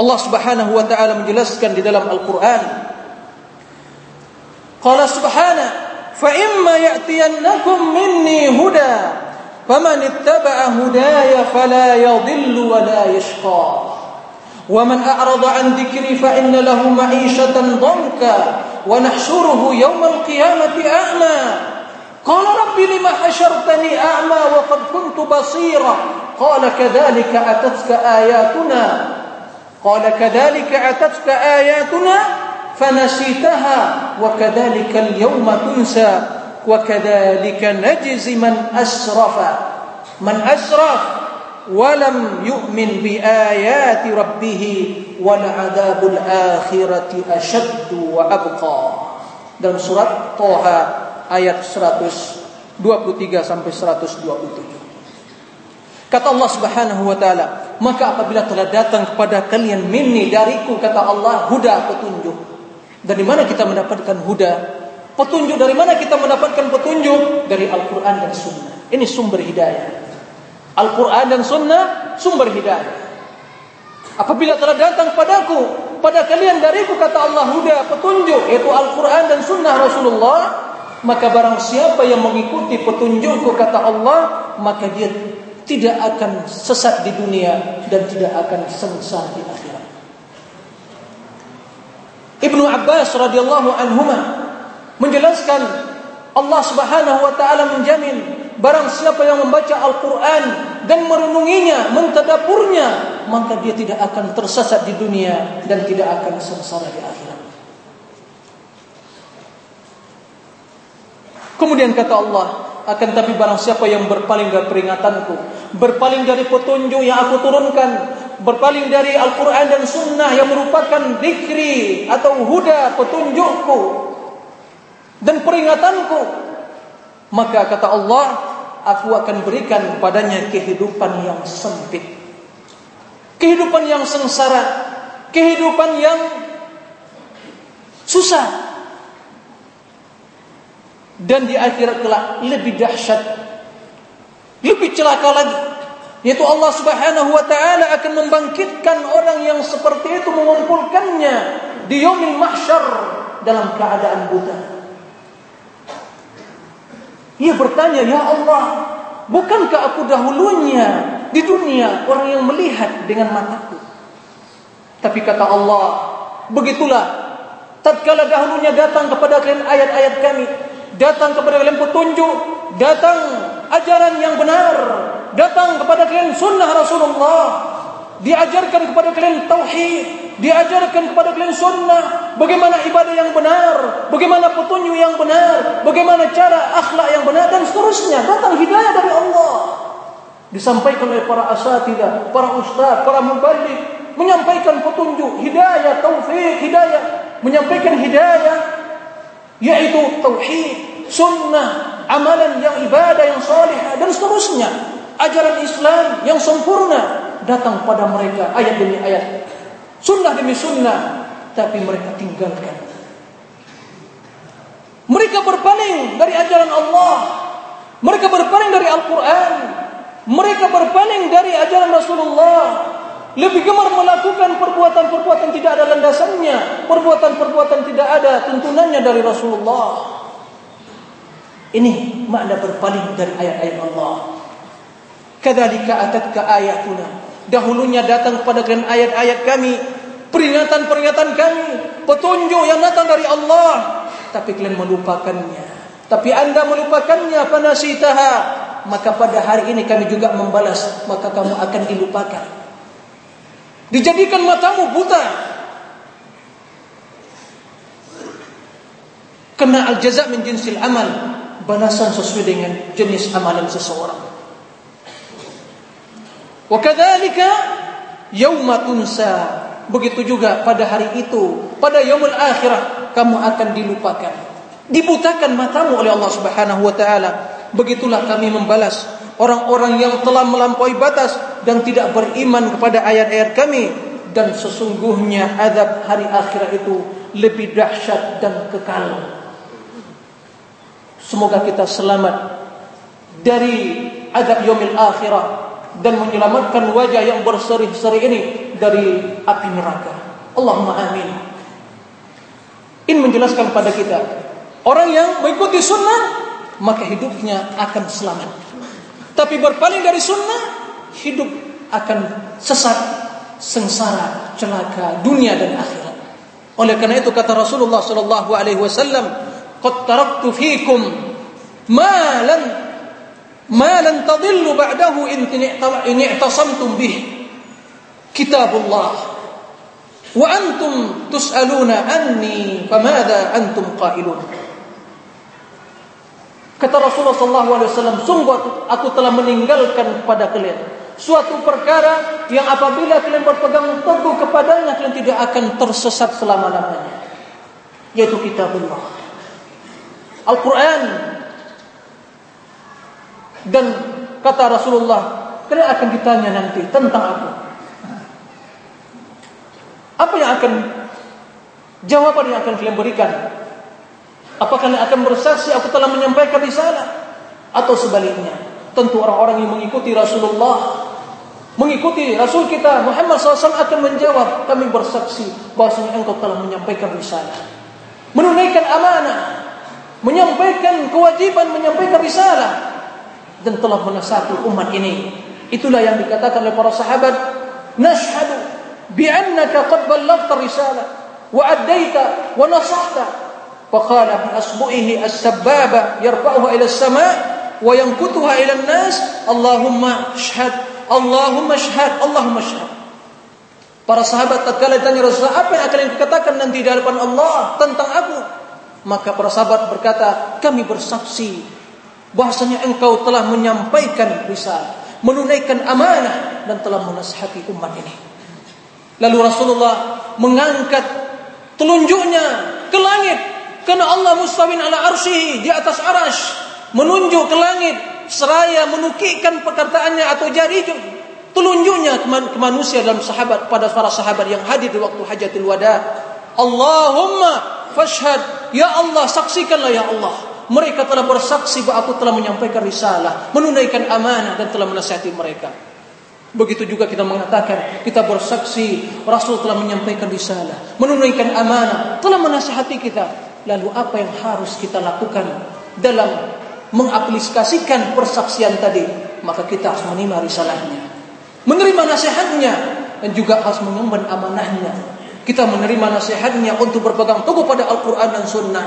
Allah Subhanahu wa taala menjelaskan di dalam Al-Qur'an. Qala subhana fa imma ya'tiyannakum minni huda faman ittaba'a hudaya fala yadhillu wa la yashqa. Wa man a'rada 'an dhikri fa inna lahu ma'ishatan dhanka wa nahsyuruhu yawmal qiyamati a'ma. Qala لم حشرتني أعمى وقد كنت بصيرا؟ قال كذلك أتتك آياتنا. قال كذلك أتتك آياتنا فنسيتها. وكذلك اليوم تنسى. وكذلك نجزي من أسرف. من أسرف. ayati rabbih wal adzabul akhirati asyaddu wa abqa. Dalam surat Toha ayat 123 sampai 127. Kata Allah Subhanahu wa taala, maka apabila telah datang kepada kalian minni dariku kata Allah huda petunjuk. Dari mana kita mendapatkan huda? Petunjuk dari mana kita mendapatkan petunjuk? Dari Al-Qur'an dan Sunnah. Ini sumber hidayah. Al-Quran dan Sunnah sumber hidayah. Apabila telah datang padaku, pada kalian dariku kata Allah huda petunjuk, yaitu Al-Quran dan Sunnah Rasulullah, maka barang siapa yang mengikuti petunjukku kata Allah, maka dia tidak akan sesat di dunia dan tidak akan sengsara di akhirat. Ibnu Abbas radhiyallahu anhuma menjelaskan Allah Subhanahu wa taala menjamin Barang siapa yang membaca Al-Quran dan merenunginya, mentadapurnya, maka dia tidak akan tersesat di dunia dan tidak akan sengsara di akhirat. Kemudian kata Allah, akan tapi barang siapa yang berpaling dari peringatanku, berpaling dari petunjuk yang aku turunkan, berpaling dari Al-Quran dan Sunnah yang merupakan dikri atau huda petunjukku dan peringatanku, maka kata Allah, aku akan berikan kepadanya kehidupan yang sempit. Kehidupan yang sengsara, kehidupan yang susah. Dan di akhirat kelak lebih dahsyat, lebih celaka lagi. Yaitu Allah Subhanahu wa taala akan membangkitkan orang yang seperti itu mengumpulkannya di yaumil mahsyar dalam keadaan buta. Ia bertanya, "Ya Allah, bukankah aku dahulunya di dunia orang yang melihat dengan mataku? Tapi kata Allah, begitulah tatkala dahulunya datang kepada kalian ayat-ayat kami, datang kepada kalian petunjuk, datang ajaran yang benar, datang kepada kalian sunnah Rasulullah, diajarkan kepada kalian tauhid, diajarkan kepada kalian sunnah, bagaimana ibadah yang benar, bagaimana petunjuk yang benar, bagaimana cara akhlak yang benar dan seterusnya. Datang hidayah dari Allah. Disampaikan oleh para asatidah, para ustaz, para mubalik, menyampaikan petunjuk, hidayah, taufik, hidayah, menyampaikan hidayah yaitu tauhid, sunnah, amalan yang ibadah yang saleh dan seterusnya. Ajaran Islam yang sempurna datang pada mereka ayat demi ayat. Sunnah demi sunnah tapi mereka tinggalkan. Mereka berpaling dari ajaran Allah. Mereka berpaling dari Al-Quran. Mereka berpaling dari ajaran Rasulullah lebih gemar melakukan perbuatan-perbuatan tidak ada landasannya, perbuatan-perbuatan tidak ada tuntunannya dari Rasulullah. Ini makna berpaling dari ayat-ayat Allah. Kadzalika atatka ayatuna. Dahulunya datang kepada kalian ayat-ayat kami, peringatan-peringatan kami, petunjuk yang datang dari Allah, tapi kalian melupakannya. Tapi anda melupakannya panasitaha, maka pada hari ini kami juga membalas, maka kamu akan dilupakan. Dijadikan matamu buta. Kena al-jaza min jinsil amal. Balasan sesuai dengan jenis amalan seseorang. Wa kadzalika yauma. Begitu juga pada hari itu, pada yaumul akhirah kamu akan dilupakan. Dibutakan matamu oleh Allah Subhanahu wa taala. Begitulah kami membalas orang-orang yang telah melampaui batas dan tidak beriman kepada ayat-ayat kami dan sesungguhnya azab hari akhirat itu lebih dahsyat dan kekal. Semoga kita selamat dari azab yaumil akhirah dan menyelamatkan wajah yang berseri-seri ini dari api neraka. Allahumma amin. Ini menjelaskan pada kita orang yang mengikuti sunnah maka hidupnya akan selamat. Tapi berpaling dari sunnah, hidup akan sesat, sengsara, celaka dunia dan akhirat. Oleh karena itu kata Rasulullah sallallahu alaihi wasallam, "Qad taraktu fiikum ma lan ma lan tadillu ba'dahu in i'tasamtum bih." Kitabullah wa antum tus'aluna anni famadha antum qailun. Kata Rasulullah SAW, sungguh aku telah meninggalkan kepada kalian suatu perkara yang apabila kalian berpegang teguh kepadanya kalian tidak akan tersesat selama-lamanya yaitu kitabullah Al-Quran. Dan kata Rasulullah kalian akan ditanya nanti tentang aku. Apa yang akan jawaban yang akan kalian berikan? Apakah kalian akan bersaksi aku telah menyampaikan risalah? Atau sebaliknya? Tentu orang-orang yang mengikuti Rasulullah mengikuti Rasul kita Muhammad SAW akan menjawab kami bersaksi bahwasanya engkau telah menyampaikan risalah. Menunaikan amanah menyampaikan kewajiban, menyampaikan risalah dan telah menasatu umat ini. Itulah yang dikatakan oleh para sahabat, "Nashhadu bi annaka qad ballaghta risalah wa addaita wa nasahta." Faqala bi asbu'ihi as-sababa yarfa'uha ila as-sama' wa yankutuha ila an-nas, "Allahumma ashhad, Allahumma ashhad, Allahumma ashhad." Para sahabat tatkala ditanya Rasulullah, apa yang akan dikatakan nanti di hadapan Allah tentang aku? Maka para sahabat berkata, kami bersaksi bahasanya engkau telah menyampaikan risalah, menunaikan amanah dan telah menasihati umat ini. Lalu Rasulullah mengangkat telunjuknya ke langit Karena Allah mustawin ala arsy di atas arash menunjuk ke langit seraya menukikkan perkataannya atau jari telunjuknya ke manusia dalam sahabat pada para sahabat yang hadir di waktu hajatul wada. Allahumma fashhad ya Allah saksikanlah ya Allah mereka telah bersaksi bahwa aku telah menyampaikan risalah, menunaikan amanah dan telah menasihati mereka. Begitu juga kita mengatakan kita bersaksi Rasul telah menyampaikan risalah, menunaikan amanah, telah menasihati kita. Lalu apa yang harus kita lakukan dalam mengaplikasikan persaksian tadi, maka kita harus menerima risalahnya. Menerima nasihatnya dan juga harus mengemban amanahnya. Kita menerima nasihatnya untuk berpegang teguh pada Al-Quran dan Sunnah.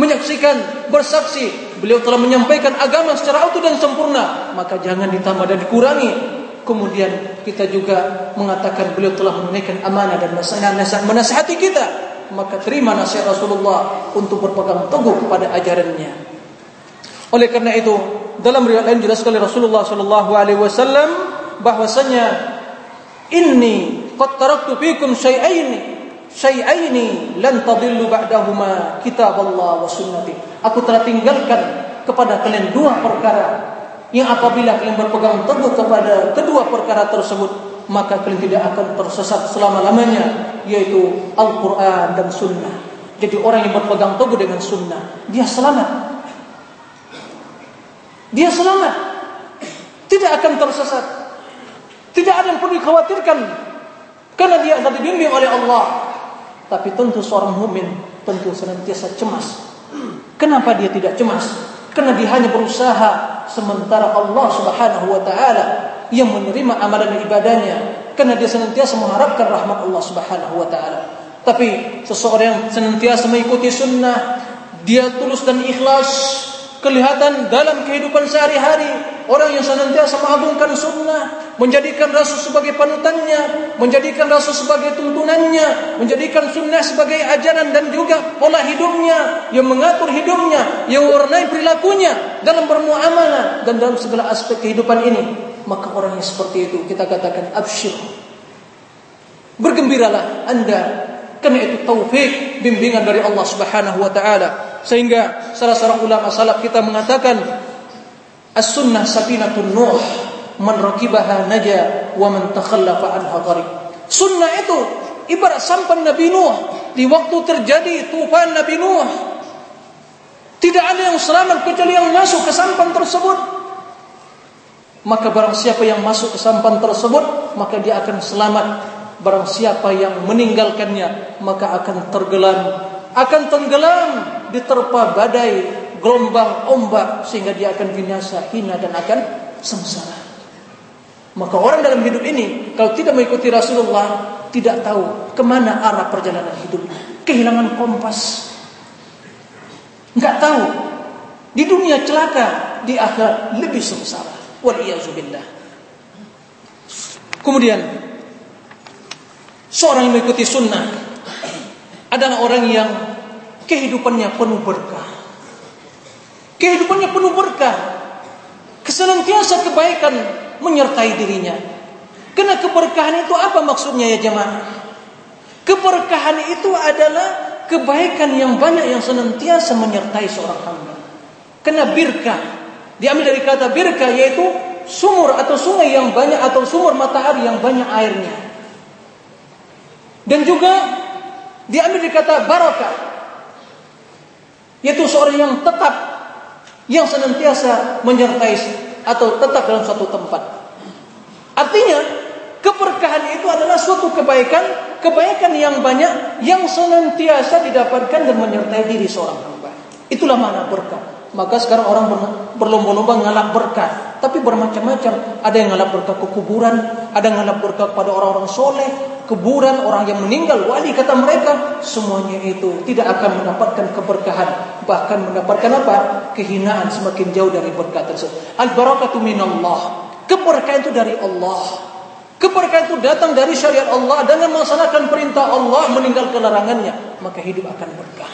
Menyaksikan, bersaksi, beliau telah menyampaikan agama secara utuh dan sempurna. Maka jangan ditambah dan dikurangi. Kemudian kita juga mengatakan beliau telah menunaikan amanah dan nasihat menasihati kita. Maka terima nasihat Rasulullah untuk berpegang teguh kepada ajarannya. Oleh karena itu, dalam riwayat lain jelas sekali Rasulullah Shallallahu Alaihi Wasallam bahwasanya ini qad taraktu fikum syai'aini syai'aini lan tadillu ba'dahuma kitab Allah wa sunnati. Aku telah tinggalkan kepada kalian dua perkara yang apabila kalian berpegang teguh kepada kedua perkara tersebut maka kalian tidak akan tersesat selama-lamanya yaitu Al-Qur'an dan sunnah. Jadi orang yang berpegang teguh dengan sunnah dia selamat. Dia selamat. Tidak akan tersesat. Tidak ada yang perlu dikhawatirkan karena dia akan dibimbing oleh Allah. Tapi tentu seorang mukmin tentu senantiasa cemas. Kenapa dia tidak cemas? Karena dia hanya berusaha sementara Allah Subhanahu wa taala yang menerima amalan ibadahnya karena dia senantiasa mengharapkan rahmat Allah Subhanahu wa taala. Tapi seseorang yang senantiasa mengikuti sunnah, dia tulus dan ikhlas kelihatan dalam kehidupan sehari-hari orang yang senantiasa mengagungkan sunnah menjadikan Rasul sebagai panutannya menjadikan Rasul sebagai tuntunannya menjadikan sunnah sebagai ajaran dan juga pola hidupnya yang mengatur hidupnya yang mewarnai perilakunya dalam bermuamalah dan dalam segala aspek kehidupan ini. Maka orang yang seperti itu kita katakan absyir. Bergembiralah anda karena itu taufik bimbingan dari Allah Subhanahu wa taala. Sehingga salah seorang ulama salaf kita mengatakan as-sunnah safinatun nuh man rakibaha naja wa man takhallafa anha. Sunnah itu ibarat sampan Nabi Nuh di waktu terjadi tufan Nabi Nuh. Tidak ada yang selamat kecuali yang masuk ke sampan tersebut. Maka barang siapa yang masuk ke sampan tersebut, maka dia akan selamat. Barang siapa yang meninggalkannya, maka akan tergelam akan tenggelam diterpa badai, gelombang, ombak sehingga dia akan binasa, hina dan akan sengsara. Maka orang dalam hidup ini kalau tidak mengikuti Rasulullah tidak tahu ke mana arah perjalanan hidupnya, kehilangan kompas, nggak tahu di dunia celaka, di akhirat lebih sengsara. Waliyazubillah. Kemudian seorang yang mengikuti sunnah adalah orang yang kehidupannya penuh berkah. Kehidupannya penuh berkah. Kesenantiasa kebaikan menyertai dirinya. Karena keberkahan itu apa maksudnya ya jemaah? Keberkahan itu adalah kebaikan yang banyak yang senantiasa menyertai seorang hamba. Karena birkah diambil dari kata birkah yaitu sumur atau sungai yang banyak atau sumur matahari yang banyak airnya. Dan juga Diambil dari kata barakah. Yaitu seorang yang tetap yang senantiasa menyertai atau tetap dalam suatu tempat. Artinya, keberkahan itu adalah suatu kebaikan, kebaikan yang banyak yang senantiasa didapatkan dan menyertai diri seorang hamba. Itulah mana berkah. Maka sekarang orang berlomba-lomba ngalap berkah, tapi bermacam-macam. Ada yang ngalap berkah ke kuburan, ada yang ngalap berkah pada orang-orang soleh, kuburan orang yang meninggal wali kata mereka semuanya itu tidak akan mendapatkan keberkahan bahkan mendapatkan apa? Kehinaan semakin jauh dari berkat tersebut. Al barakatu minallah. Keberkahan itu dari Allah. Keberkahan itu datang dari syariat Allah. Dengan melaksanakan perintah Allah meninggalkan larangannya maka hidup akan berkah.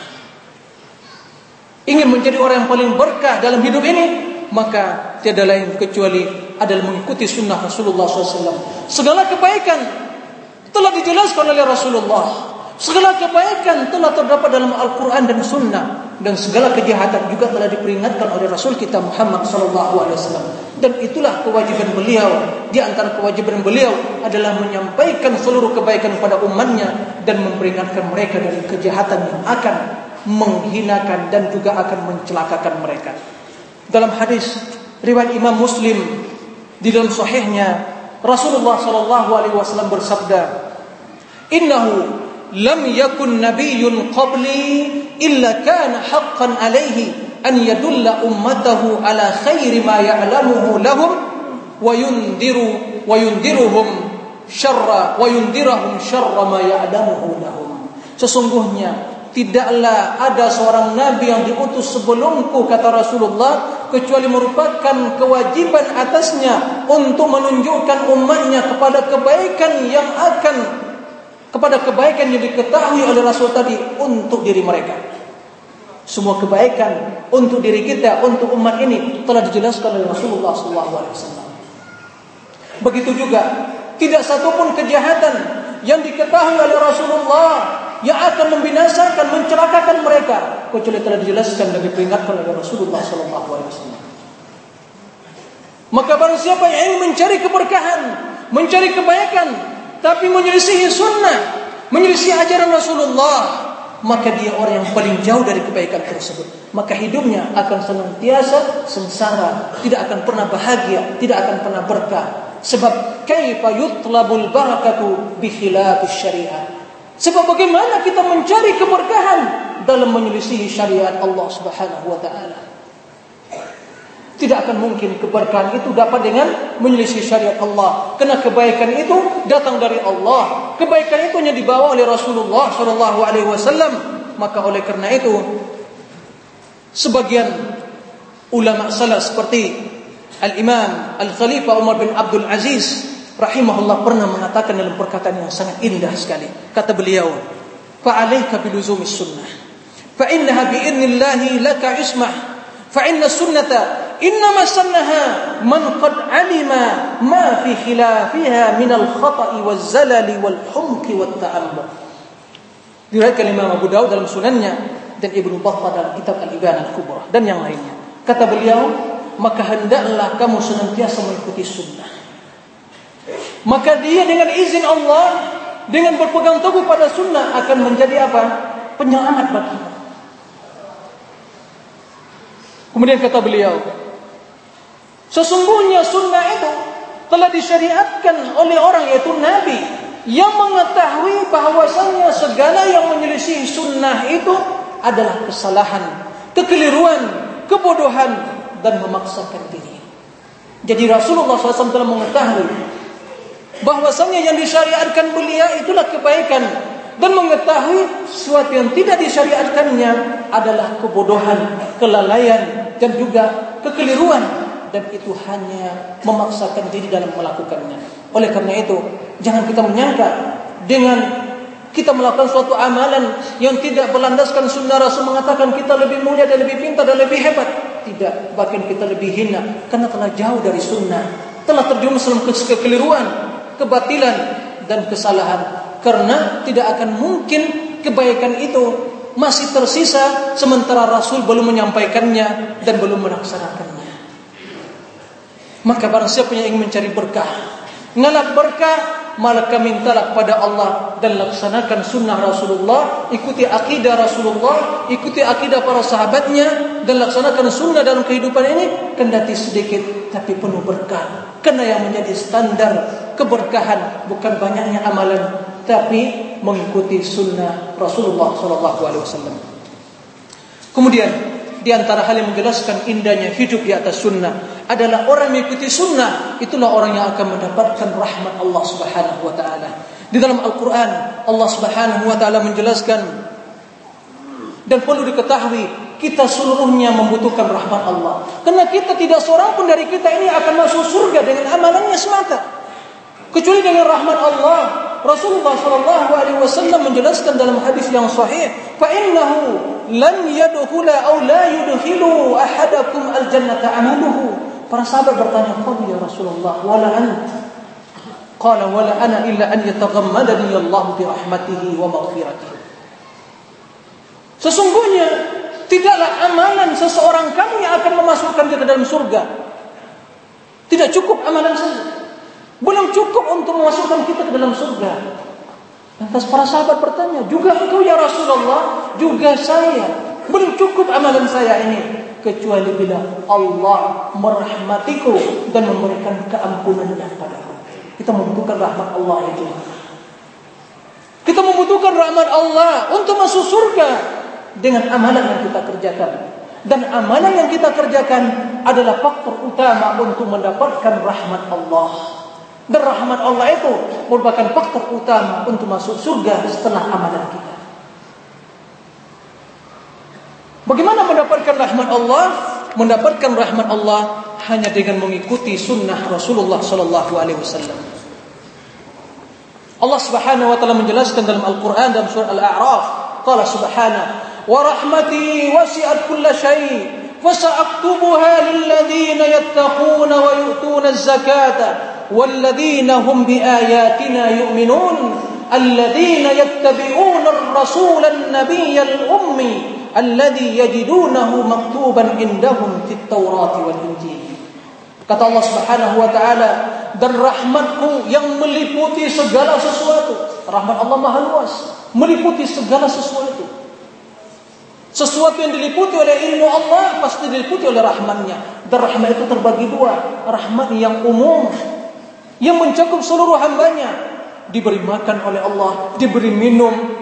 Ingin menjadi orang yang paling berkah dalam hidup ini maka tiada lain kecuali adalah mengikuti sunnah Rasulullah SAW segala kebaikan telah dijelaskan oleh Rasulullah. Segala kebaikan telah terdapat dalam Al-Quran dan Sunnah dan segala kejahatan juga telah diperingatkan oleh Rasul kita Muhammad Wasallam. Dan itulah kewajiban beliau. Di antara kewajiban beliau adalah menyampaikan seluruh kebaikan kepada umatnya dan memperingatkan mereka dari kejahatan yang akan menghinakan dan juga akan mencelakakan mereka. Dalam hadis riwayat Imam Muslim di dalam sahihnya Rasulullah wasallam bersabda, "Innahu lam yakun nabiyyun qabli alaihi an yadulla ummatahu ala khairi ma ya'lamuhu lahum wa yundiru wa yundiruhum syarra wa yundirahum syarra ma ya'lamuhu lahum. Sesungguhnya tidaklah ada seorang nabi yang diutus sebelumku kata Rasulullah kecuali merupakan kewajiban atasnya untuk menunjukkan umatnya kepada kebaikan yang akan kepada kebaikan yang diketahui oleh Rasul tadi untuk diri mereka. Semua kebaikan untuk diri kita, untuk umat ini telah dijelaskan oleh Rasulullah SAW. Begitu juga tidak satupun kejahatan yang diketahui oleh Rasulullah yang akan membinasakan, mencelakakan mereka kecuali telah dijelaskan dan diperingatkan oleh Rasulullah wasallam. Maka barang siapa yang ingin mencari keberkahan, mencari kebaikan, tapi menyelisihi sunnah, menyelisihi ajaran Rasulullah, maka dia orang yang paling jauh dari kebaikan tersebut. Maka hidupnya akan senantiasa sengsara, tidak akan pernah bahagia, tidak akan pernah berkah. Sebab kaifa yutlabul barakatu bi syariat. Sebab bagaimana kita mencari keberkahan dalam menyelisihi syariat Allah Subhanahu wa taala? Tidak akan mungkin keberkahan itu dapat dengan menyelisih syariat Allah. Karena kebaikan itu datang dari Allah. Kebaikan itu hanya dibawa oleh Rasulullah sallallahu alaihi wasallam. Maka oleh karena itu sebagian ulama salaf seperti Al-Imam Al-Khalifah Umar bin Abdul Aziz rahimahullah pernah mengatakan dalam perkataan yang sangat indah sekali. Kata beliau, "Fa'alaika biluzumis sunnah. Bi idnillahi laka ismah. Fa inna sunnata innama sannaha man qad alima ma fi khilafiha min al-khata'i waz-zalali wal-humki wat-ta'ammuq." Diriwayatkan Imam Abu Daud dalam sunannya dan Ibnu Battah dalam kitab Al-Iban Al-Kubra dan yang lainnya. Kata beliau, maka hendaklah kamu senantiasa mengikuti sunnah maka dia dengan izin Allah dengan berpegang teguh pada sunnah akan menjadi apa? Penyelamat bagi Kemudian kata beliau, sesungguhnya sunnah itu telah disyariatkan oleh orang yaitu Nabi yang mengetahui bahwasanya segala yang menyelisih sunnah itu adalah kesalahan, kekeliruan, kebodohan dan memaksakan diri. Jadi Rasulullah SAW telah mengetahui bahwasanya yang disyariatkan belia itulah kebaikan dan mengetahui sesuatu yang tidak disyariatkannya adalah kebodohan, kelalaian dan juga kekeliruan dan itu hanya memaksakan diri dalam melakukannya. Oleh karena itu, jangan kita menyangka dengan kita melakukan suatu amalan yang tidak berlandaskan sunnah Rasul mengatakan kita lebih mulia dan lebih pintar dan lebih hebat. Tidak, bahkan kita lebih hina karena telah jauh dari sunnah, telah terjumus dalam kekeliruan, kebatilan dan kesalahan karena tidak akan mungkin kebaikan itu masih tersisa sementara Rasul belum menyampaikannya dan belum melaksanakannya. Maka barang siapa yang ingin mencari berkah, ngalap berkah maka mintalah kepada Allah dan laksanakan sunnah Rasulullah, ikuti akidah Rasulullah, ikuti akidah para sahabatnya dan laksanakan sunnah dalam kehidupan ini kendati sedikit tapi penuh berkah. Karena yang menjadi standar keberkahan bukan banyaknya amalan tapi mengikuti sunnah Rasulullah Wasallam. Kemudian di antara hal yang menjelaskan indahnya hidup di atas sunnah adalah orang mengikuti sunnah, itulah orang yang akan mendapatkan rahmat Allah Subhanahu wa taala. Di dalam Al-Qur'an Allah Subhanahu wa taala menjelaskan dan perlu diketahui kita seluruhnya membutuhkan rahmat Allah. Karena kita tidak seorang pun dari kita ini akan masuk surga dengan amalannya semata. Kecuali dengan rahmat Allah. Rasulullah sallallahu alaihi wasallam menjelaskan dalam hadis yang sahih, "Fa innahu lan yadkhula aw la yudkhilu ahadakum al-jannata amaluhu." Para sahabat bertanya, "Qul ya Rasulullah, wala anta?" Qala wala ana illa an yataghammadani Allah bi rahmatihi wa maghfiratihi. Sesungguhnya tidaklah amalan seseorang kamu yang akan memasukkan dia ke dalam surga. Tidak cukup amalan saja. Belum cukup untuk memasukkan kita ke dalam surga. Lantas para sahabat bertanya, juga engkau ya Rasulullah, juga saya. Belum cukup amalan saya ini kecuali bila Allah merahmatiku dan memberikan keampunannya padaku. Kita membutuhkan rahmat Allah itu. Kita membutuhkan rahmat Allah untuk masuk surga dengan amalan yang kita kerjakan. dan amalan yang kita kerjakan adalah faktor utama untuk mendapatkan rahmat Allah. Dan rahmat Allah itu merupakan faktor utama untuk masuk surga setelah amalan kita. Bagaimana mendapatkan rahmat Allah? Mendapatkan rahmat Allah hanya dengan mengikuti sunnah Rasulullah sallallahu alaihi wasallam. Allah Subhanahu wa taala menjelaskan dalam Al-Qur'an dalam surah Al-A'raf, qala subhanahu ورحمتي وسعت كل شيء فسأكتبها للذين يتقون ويؤتون الزكاة والذين هم بآياتنا يؤمنون الذين يتبعون الرسول النبي الأمي alladhi yajidunahu maktuban indahum fit wal Injil. Kata Allah Subhanahu wa taala, dan rahmatku yang meliputi segala sesuatu. Rahmat Allah Maha luas, meliputi segala sesuatu. Sesuatu yang diliputi oleh ilmu Allah pasti diliputi oleh rahmatnya. Dan rahmat itu terbagi dua. Rahmat yang umum. Yang mencakup seluruh hambanya. Diberi makan oleh Allah. Diberi minum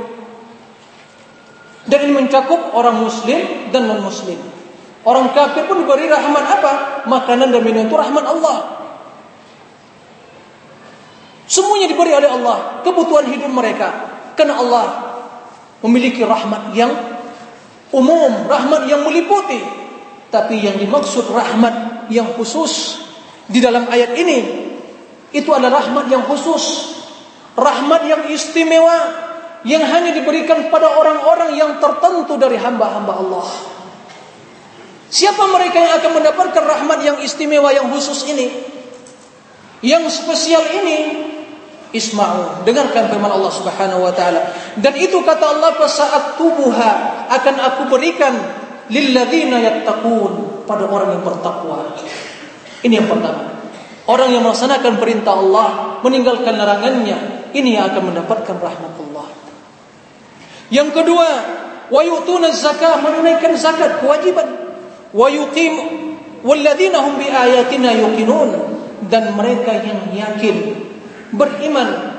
dan ini mencakup orang muslim dan non muslim. Orang kafir pun diberi rahmat apa? Makanan dan minum itu rahmat Allah. Semuanya diberi oleh Allah. Kebutuhan hidup mereka. Karena Allah memiliki rahmat yang umum, rahmat yang meliputi. Tapi yang dimaksud rahmat yang khusus di dalam ayat ini itu adalah rahmat yang khusus, rahmat yang istimewa yang hanya diberikan pada orang-orang yang tertentu dari hamba-hamba Allah. Siapa mereka yang akan mendapatkan rahmat yang istimewa yang khusus ini? Yang spesial ini Isma'u. Dengarkan firman Allah Subhanahu wa taala. Dan itu kata Allah saat tubuha akan aku berikan lilladzina yattaqun pada orang yang bertakwa. Ini yang pertama. Orang yang melaksanakan perintah Allah, meninggalkan larangannya, ini yang akan mendapatkan rahmat Allah. Yang kedua, wa yu'tuna zakah, menunaikan zakat kewajiban. Wa yuqim walladzina hum bi ayatina yuqinun. Dan mereka yang yakin beriman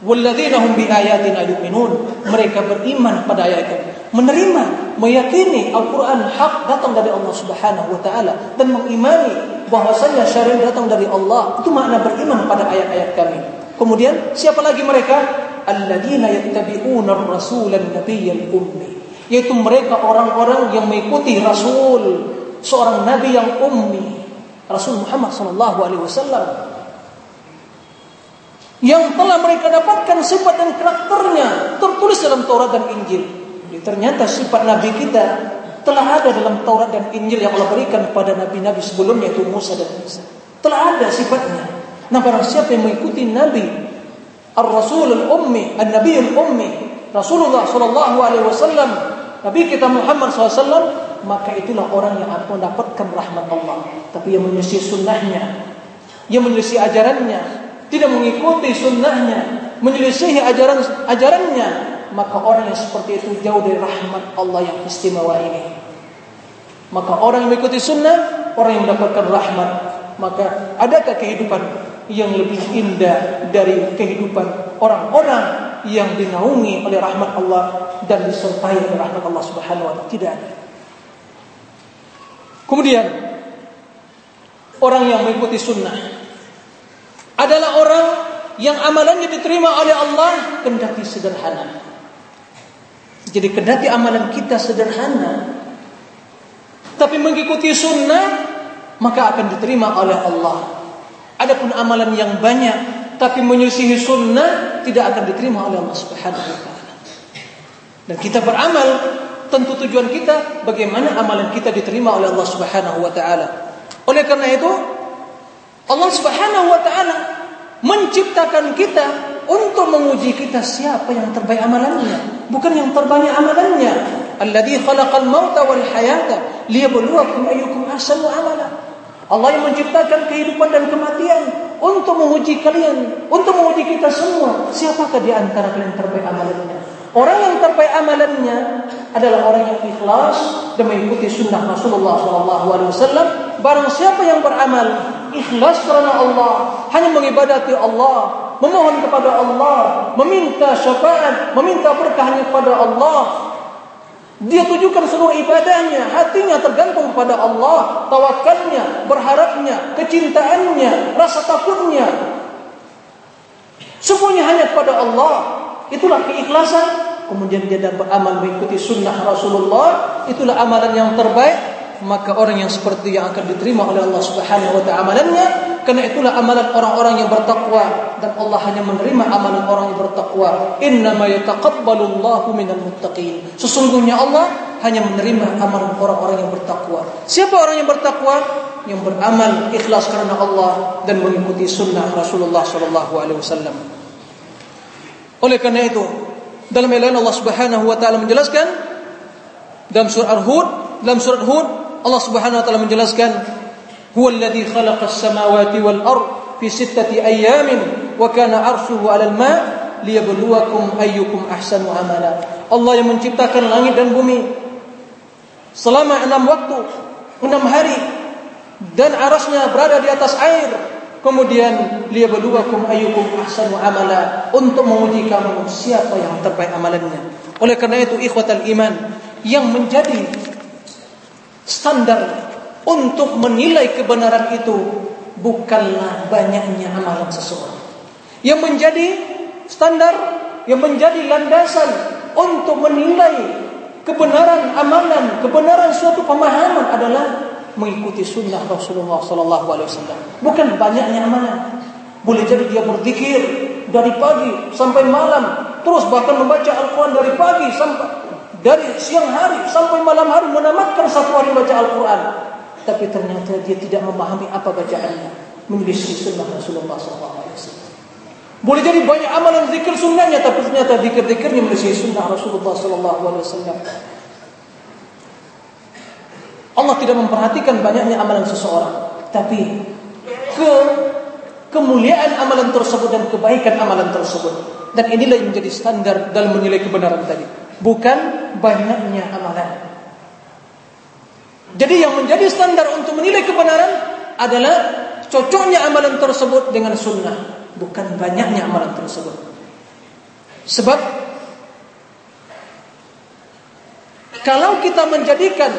walladzina hum biayatina yu'minun mereka beriman pada ayat itu. Menerima meyakini Al-Qur'an hak datang dari Allah Subhanahu wa taala dan mengimani bahwasanya syariat datang dari Allah. Itu makna beriman pada ayat-ayat kami. Kemudian siapa lagi mereka alladzina yattabi'una ar-rasul an-nabiyyal ummi yaitu mereka orang-orang yang mengikuti rasul seorang nabi yang ummi Rasul Muhammad sallallahu alaihi wasallam yang telah mereka dapatkan sifat dan karakternya tertulis dalam Taurat dan Injil. Jadi, ternyata sifat Nabi kita telah ada dalam Taurat dan Injil yang Allah berikan kepada nabi-nabi sebelumnya itu Musa dan Isa. Telah ada sifatnya. Nah, barang siapa yang mengikuti Nabi Ar-Rasul Al-Ummi, An-Nabi Al-Ummi, Rasulullah sallallahu alaihi Nabi kita Muhammad SAW, maka itulah orang yang akan mendapatkan rahmat Allah. Tapi yang menyelisih sunnahnya, yang menyelisih ajarannya, tidak mengikuti sunnahnya, menyelisihi ajaran ajarannya, maka orang yang seperti itu jauh dari rahmat Allah yang istimewa ini. Maka orang yang mengikuti sunnah, orang yang mendapatkan rahmat, maka adakah kehidupan yang lebih indah dari kehidupan orang-orang yang dinaungi oleh rahmat Allah dan disertai oleh rahmat Allah Subhanahu wa taala? Tidak ada. Kemudian orang yang mengikuti sunnah adalah orang yang amalannya diterima oleh Allah kendati sederhana. Jadi kendati amalan kita sederhana tapi mengikuti sunnah maka akan diterima oleh Allah. Adapun amalan yang banyak tapi menyisihi sunnah tidak akan diterima oleh Allah Subhanahu wa taala. Dan kita beramal tentu tujuan kita bagaimana amalan kita diterima oleh Allah Subhanahu wa taala. Oleh karena itu Allah Subhanahu wa taala menciptakan kita untuk menguji kita siapa yang terbaik amalannya, bukan yang terbanyak amalannya. Alladzi khalaqal mauta wal hayata liyabluwakum ayyukum ahsanu amala. Allah yang menciptakan kehidupan dan kematian untuk menguji kalian, untuk menguji kita semua. Siapakah di antara kalian terbaik amalannya? Orang yang terbaik amalannya adalah orang yang ikhlas dan mengikuti sunnah Rasulullah SAW. Barang siapa yang beramal ikhlas karena Allah, hanya mengibadati Allah, memohon kepada Allah, meminta syafaat, meminta berkah hanya kepada Allah, Dia tujukan seluruh ibadahnya, hatinya tergantung pada Allah, tawakalnya, berharapnya, kecintaannya, rasa takutnya. Semuanya hanya kepada Allah. Itulah keikhlasan. Kemudian dia dapat amal mengikuti sunnah Rasulullah. Itulah amalan yang terbaik maka orang yang seperti yang akan diterima oleh Allah Subhanahu wa taala karena itulah amalan orang-orang yang bertakwa dan Allah hanya menerima amalan orang yang bertakwa. Innama yataqabbalu Allahu minal muttaqin. Sesungguhnya Allah hanya menerima amalan orang-orang yang bertakwa. Siapa orang yang bertakwa? Yang beramal ikhlas karena Allah dan mengikuti sunnah Rasulullah sallallahu alaihi wasallam. Oleh karena itu dalam ayat Allah Subhanahu wa taala menjelaskan dalam surah Hud dalam surat Hud Allah Subhanahu wa taala menjelaskan khalaqas samawati wal ard fi sittati ayamin wa kana arshuhu 'alal ma' liyabluwakum ayyukum ahsanu amala. Allah yang menciptakan langit dan bumi selama enam waktu, enam hari dan arasnya berada di atas air. Kemudian liyabluwakum ayyukum ahsanu amala untuk menguji kamu siapa yang terbaik amalannya. Oleh karena itu ikhwatal iman yang menjadi standar untuk menilai kebenaran itu bukanlah banyaknya amalan seseorang. Yang menjadi standar, yang menjadi landasan untuk menilai kebenaran amalan, kebenaran suatu pemahaman adalah mengikuti sunnah Rasulullah Sallallahu Alaihi Wasallam. Bukan banyaknya amalan. Boleh jadi dia berzikir dari pagi sampai malam, terus bahkan membaca Al-Quran dari pagi sampai dari siang hari sampai malam hari menamatkan satu hari baca Al-Quran. Tapi ternyata dia tidak memahami apa bacaannya. Menyelisih sunnah Rasulullah SAW. Boleh jadi banyak amalan zikir sunnahnya, tapi ternyata zikir-zikirnya menyelisih sunnah Rasulullah SAW. Allah tidak memperhatikan banyaknya amalan seseorang, tapi ke kemuliaan amalan tersebut dan kebaikan amalan tersebut. Dan inilah yang menjadi standar dalam menilai kebenaran tadi bukan banyaknya amalan. Jadi yang menjadi standar untuk menilai kebenaran adalah cocoknya amalan tersebut dengan sunnah, bukan banyaknya amalan tersebut. Sebab kalau kita menjadikan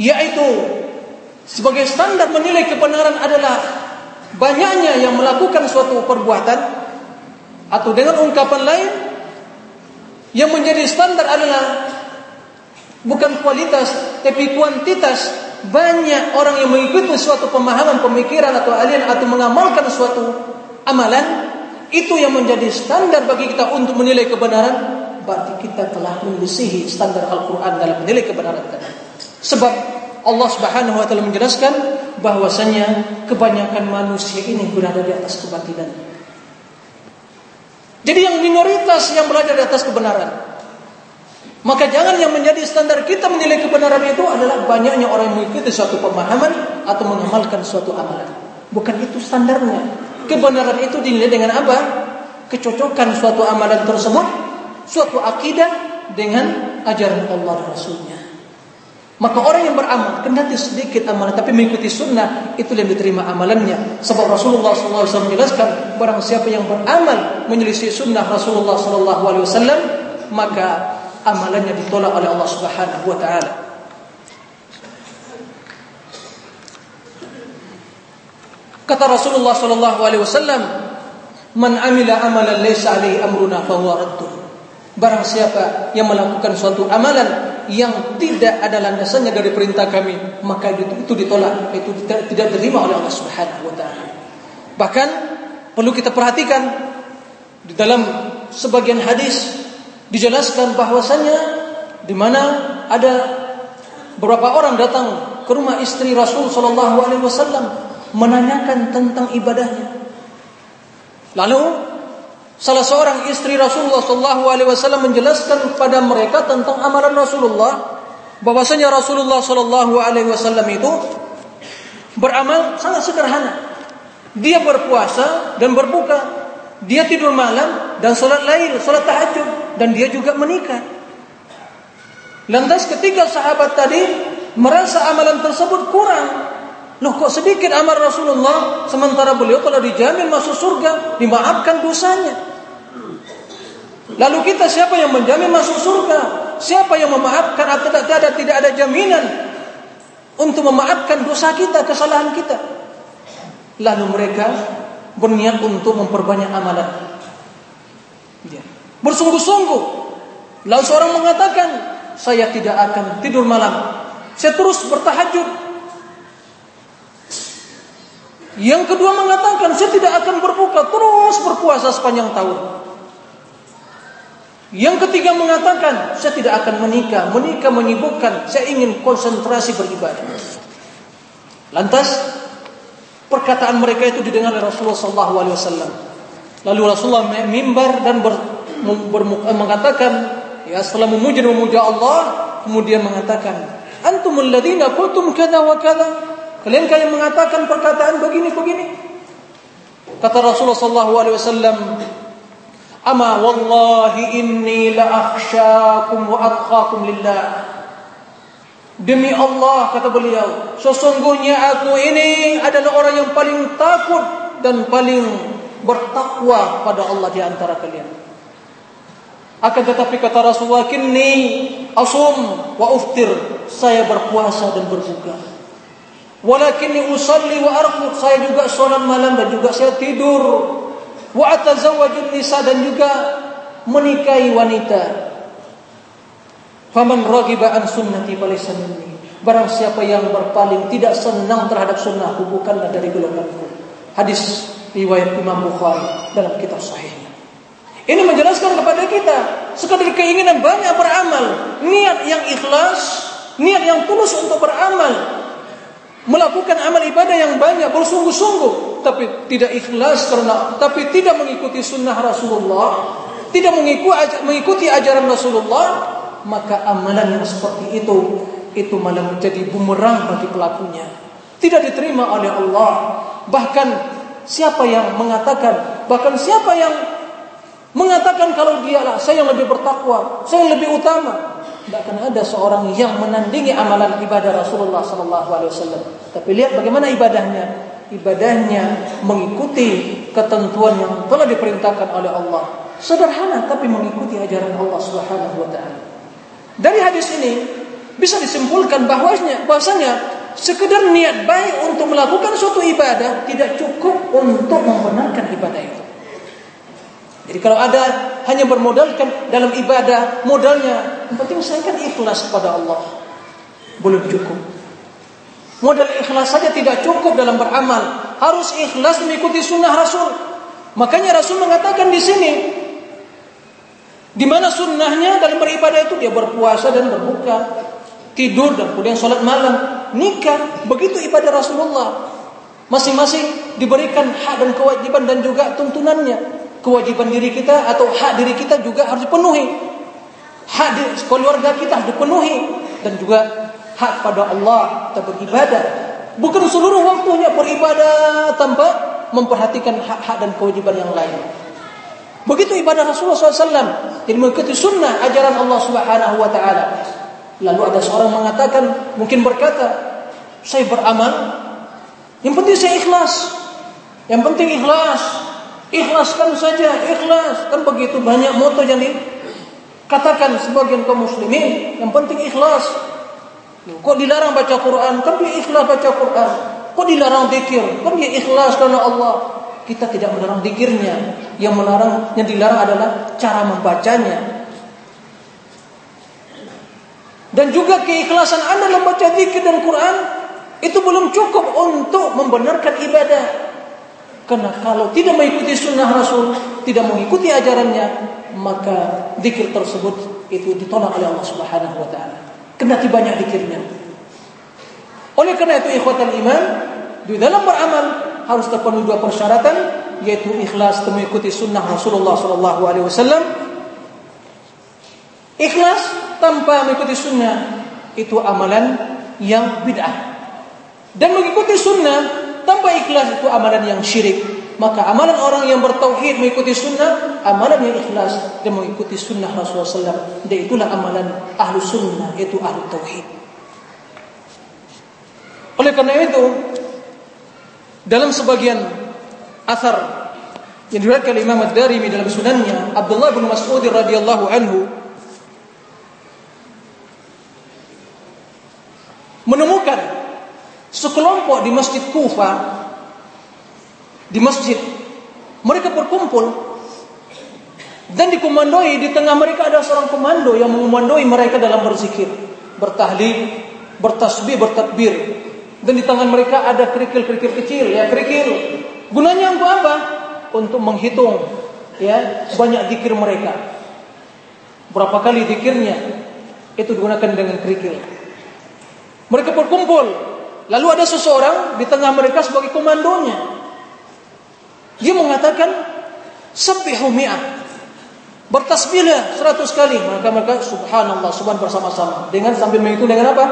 yaitu sebagai standar menilai kebenaran adalah banyaknya yang melakukan suatu perbuatan atau dengan ungkapan lain yang menjadi standar adalah bukan kualitas tapi kuantitas. Banyak orang yang mengikuti suatu pemahaman pemikiran atau alien atau mengamalkan suatu amalan itu yang menjadi standar bagi kita untuk menilai kebenaran berarti kita telah menyelisihi standar Al-Quran dalam menilai kebenaran tadi. Sebab Allah Subhanahu wa taala menjelaskan bahwasanya kebanyakan manusia ini berada di atas kebatilan. Jadi yang minoritas yang belajar di atas kebenaran. Maka jangan yang menjadi standar kita menilai kebenaran itu adalah banyaknya orang yang mengikuti suatu pemahaman atau mengamalkan suatu amalan. Bukan itu standarnya. Kebenaran itu dinilai dengan apa? Kecocokan suatu amalan tersebut, suatu akidah dengan ajaran Allah dan Rasulnya. Maka orang yang beramal kendati sedikit amalan tapi mengikuti sunnah itu yang diterima amalannya. Sebab Rasulullah SAW menjelaskan barang siapa yang beramal menyelisih sunnah Rasulullah SAW maka amalannya ditolak oleh Allah Subhanahu Wa Taala. Kata Rasulullah SAW, "Man amila amalan laysa alaihi amruna fahuwa radduh." Barang siapa yang melakukan suatu amalan yang tidak ada landasannya dari perintah kami, maka itu, itu ditolak, itu tidak, tidak diterima oleh Allah Subhanahu wa taala. Bahkan perlu kita perhatikan di dalam sebagian hadis dijelaskan bahwasanya di mana ada beberapa orang datang ke rumah istri Rasul sallallahu alaihi wasallam menanyakan tentang ibadahnya. Lalu Salah seorang istri Rasulullah Shallallahu Alaihi Wasallam menjelaskan kepada mereka tentang amalan Rasulullah, bahwasanya Rasulullah Shallallahu Alaihi Wasallam itu beramal sangat sederhana. Dia berpuasa dan berbuka, dia tidur malam dan sholat lain, sholat tahajud, dan dia juga menikah. Lantas ketiga sahabat tadi merasa amalan tersebut kurang, Loh kok sedikit amal Rasulullah sementara beliau telah dijamin masuk surga, dimaafkan dosanya. Lalu kita siapa yang menjamin masuk surga? Siapa yang memaafkan atau tidak ada tidak ada jaminan untuk memaafkan dosa kita, kesalahan kita? Lalu mereka berniat untuk memperbanyak amalan. Bersungguh-sungguh. Lalu seorang mengatakan, saya tidak akan tidur malam. Saya terus bertahajud. Yang kedua mengatakan, saya tidak akan berbuka, terus berpuasa sepanjang tahun. Yang ketiga mengatakan, saya tidak akan menikah. Menikah menyibukkan, saya ingin konsentrasi beribadah. Lantas, perkataan mereka itu didengar oleh Rasulullah SAW. Lalu Rasulullah mimbar dan ber, mengatakan, ya setelah memuji dan memuja Allah, kemudian mengatakan, Antumul ladina qultum kada wa kada. Kalian kalian mengatakan perkataan begini begini. Kata Rasulullah SAW, Ama wallahi inni la akhsyakum wa atqakum lillah. Demi Allah kata beliau, sesungguhnya aku ini adalah orang yang paling takut dan paling bertakwa pada Allah di antara kalian. Akan tetapi kata Rasulullah, "Kinni asum wa uftir." Saya berpuasa dan berbuka. Walakinni usalli wa arqud. Saya juga salat malam dan juga saya tidur wa atazawwajun nisa dan juga menikahi wanita. Faman raghiba an sunnati falaysa minni. Barang siapa yang berpaling tidak senang terhadap sunnahku bukanlah dari golonganku. Hadis riwayat Imam Bukhari dalam kitab sahihnya. Ini menjelaskan kepada kita sekadar keinginan banyak beramal, niat yang ikhlas, niat yang tulus untuk beramal, melakukan amal ibadah yang banyak bersungguh-sungguh tapi tidak ikhlas karena tapi tidak mengikuti sunnah Rasulullah tidak mengikuti ajaran Rasulullah maka amalan yang seperti itu itu malah menjadi bumerang bagi pelakunya. Tidak diterima oleh Allah. Bahkan siapa yang mengatakan bahkan siapa yang mengatakan kalau dialah saya yang lebih bertakwa saya yang lebih utama tidak akan ada seorang yang menandingi amalan ibadah Rasulullah Wasallam. Tapi lihat bagaimana ibadahnya. Ibadahnya mengikuti ketentuan yang telah diperintahkan oleh Allah. Sederhana tapi mengikuti ajaran Allah Subhanahu Wa Taala. Dari hadis ini bisa disimpulkan bahwasanya bahwasanya sekedar niat baik untuk melakukan suatu ibadah tidak cukup untuk membenarkan ibadah itu. Jadi kalau ada hanya bermodalkan dalam ibadah, modalnya yang penting saya kan ikhlas kepada Allah. Belum cukup. Modal ikhlas saja tidak cukup dalam beramal. Harus ikhlas mengikuti sunnah Rasul. Makanya Rasul mengatakan di sini, di mana sunnahnya dalam beribadah itu dia berpuasa dan berbuka, tidur dan kemudian sholat malam, nikah. Begitu ibadah Rasulullah. Masing-masing diberikan hak dan kewajiban dan juga tuntunannya kewajiban diri kita atau hak diri kita juga harus dipenuhi. Hak di keluarga kita harus dipenuhi dan juga hak pada Allah kita beribadah. Bukan seluruh waktunya beribadah tanpa memperhatikan hak-hak dan kewajiban yang lain. Begitu ibadah Rasulullah SAW. Jadi mengikuti sunnah ajaran Allah Subhanahu Wa Taala. Lalu ada seorang mengatakan, mungkin berkata, saya beramal, yang penting saya ikhlas. Yang penting ikhlas. Ikhlaskan saja, ikhlas. Kan begitu banyak moto yang dikatakan sebagian kaum muslimin. Yang penting ikhlas. Kok dilarang baca Quran? Kan dia ikhlas baca Quran. Kok dilarang zikir? Kan dia ikhlas karena Allah. Kita tidak melarang zikirnya. Yang melarang, yang dilarang adalah cara membacanya. Dan juga keikhlasan Anda membaca zikir dan Quran itu belum cukup untuk membenarkan ibadah. Karena kalau tidak mengikuti sunnah Rasul, tidak mengikuti ajarannya, maka zikir tersebut itu ditolak oleh Allah Subhanahu wa taala. Kendati banyak zikirnya. Oleh karena itu ikhwatan iman, di dalam beramal harus terpenuhi dua persyaratan yaitu ikhlas mengikuti sunnah Rasulullah sallallahu alaihi wasallam. Ikhlas tanpa mengikuti sunnah itu amalan yang bid'ah. Dan mengikuti sunnah tanpa ikhlas itu amalan yang syirik. Maka amalan orang yang bertauhid mengikuti sunnah, amalan yang ikhlas dan mengikuti sunnah Rasulullah SAW. Dan itulah amalan ahlu sunnah, yaitu ahlu tauhid. Oleh karena itu, dalam sebagian asar yang diriwayatkan Imam Ad-Darimi dalam sunannya Abdullah bin Mas'ud radhiyallahu anhu menemukan sekelompok di Masjid Kufa di masjid mereka berkumpul dan dikomandoi. Di tengah mereka ada seorang komando yang mengomandoi mereka dalam berzikir bertahlil bertasbih bertakbir. Dan di tangan mereka ada kerikil-kerikil kecil ya kerikil. Gunanya untuk apa? Untuk menghitung ya banyak zikir mereka. Berapa kali zikirnya itu digunakan dengan kerikil. Mereka berkumpul. Lalu ada seseorang di tengah mereka sebagai komandonya. Dia mengatakan, Sabbihu mi'ah. Bertasbihlah seratus kali. Maka mereka subhanallah, subhan bersama-sama. Dengan sambil menghitung dengan apa?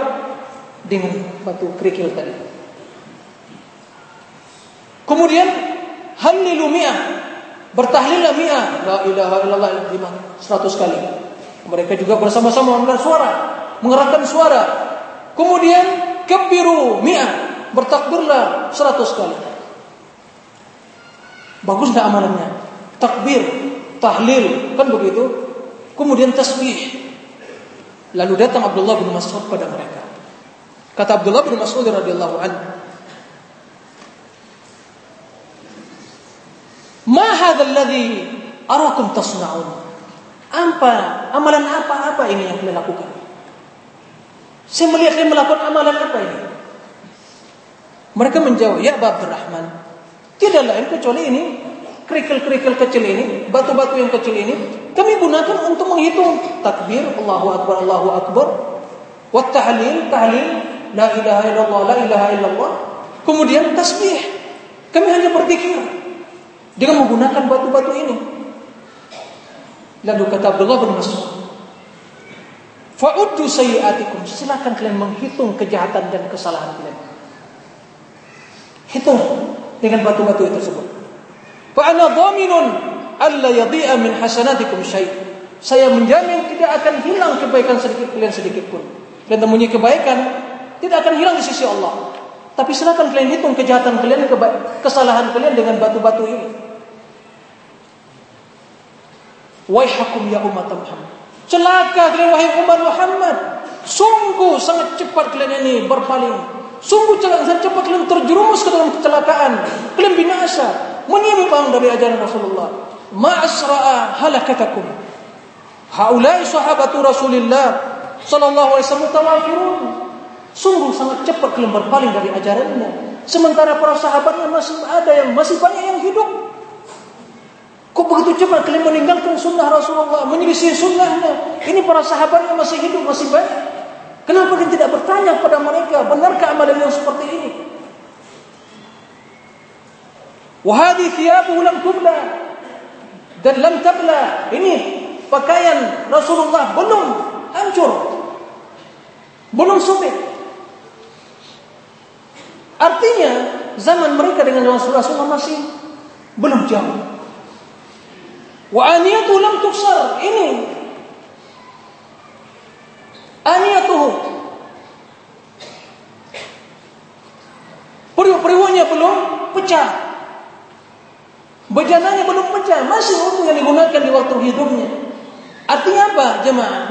Dengan batu kerikil tadi. Kemudian, Hallilu mi'ah. Bertahlillah mi'ah. La ilaha illallah lima. Seratus kali. Mereka juga bersama-sama mengeluarkan suara. Mengerahkan suara Kemudian kebiru mi'ah, bertakbirlah seratus kali. Bagus tak amalannya? Takbir, tahlil, kan begitu? Kemudian tasbih. Lalu datang Abdullah bin Mas'ud pada mereka. Kata Abdullah bin Mas'ud radhiyallahu anhu, "Ma hadha alladhi arakum tasna'un?" Apa amalan apa-apa ini yang kalian lakukan? Saya melihat dia melakukan amalan apa ini? Mereka menjawab, ya Abu Abdurrahman, tidak lain kecuali ini kerikil-kerikil kecil ini, batu-batu yang kecil ini, kami gunakan untuk menghitung takbir, Allahu Akbar, Allahu Akbar, wa tahlil, tahlil, la ilaha illallah, la ilaha illallah, kemudian tasbih. Kami hanya berpikir dengan menggunakan batu-batu ini. Lalu kata Abdullah bin Mas'ud, Fa'uddu sayyiatikum. Silakan kalian menghitung kejahatan dan kesalahan kalian. Hitung dengan batu-batu itu tersebut. Fa'ana dhaminun alla yadhi'a min hasanatikum syai'. Saya menjamin tidak akan hilang kebaikan sedikit kalian sedikit pun. Dan temunya kebaikan tidak akan hilang di sisi Allah. Tapi silakan kalian hitung kejahatan kalian, kesalahan kalian dengan batu-batu ini. Waihakum ya umat Muhammad. Celaka kalian wahai umat Muhammad. Sungguh sangat cepat kalian ini berpaling. Sungguh sangat cepat kalian terjerumus ke dalam kecelakaan. Kalian binasa. Menyimpang dari ajaran Rasulullah. Ma'asra'a halakatakum. Haulai sahabatu Rasulullah sallallahu alaihi wasallam. Sungguh sangat cepat kalian berpaling dari ajarannya. Sementara para sahabatnya masih ada yang masih banyak yang hidup. Kok begitu cepat kalian meninggalkan sunnah Rasulullah, menyelisih sunnahnya? Ini para sahabat yang masih hidup, masih banyak. Kenapa kalian tidak bertanya kepada mereka, benarkah amalan yang seperti ini? Wahadi thiyabu lam tubla dan lam tabla. Ini pakaian Rasulullah belum hancur. Belum sobek. Artinya zaman mereka dengan Rasulullah masih belum jauh. Wa aniyatu lam tuksar. Ini aniyatuhu. Periuk-periuknya belum pecah. Bejananya belum pecah, masih utuh yang digunakan di waktu hidupnya. Artinya apa, jemaah?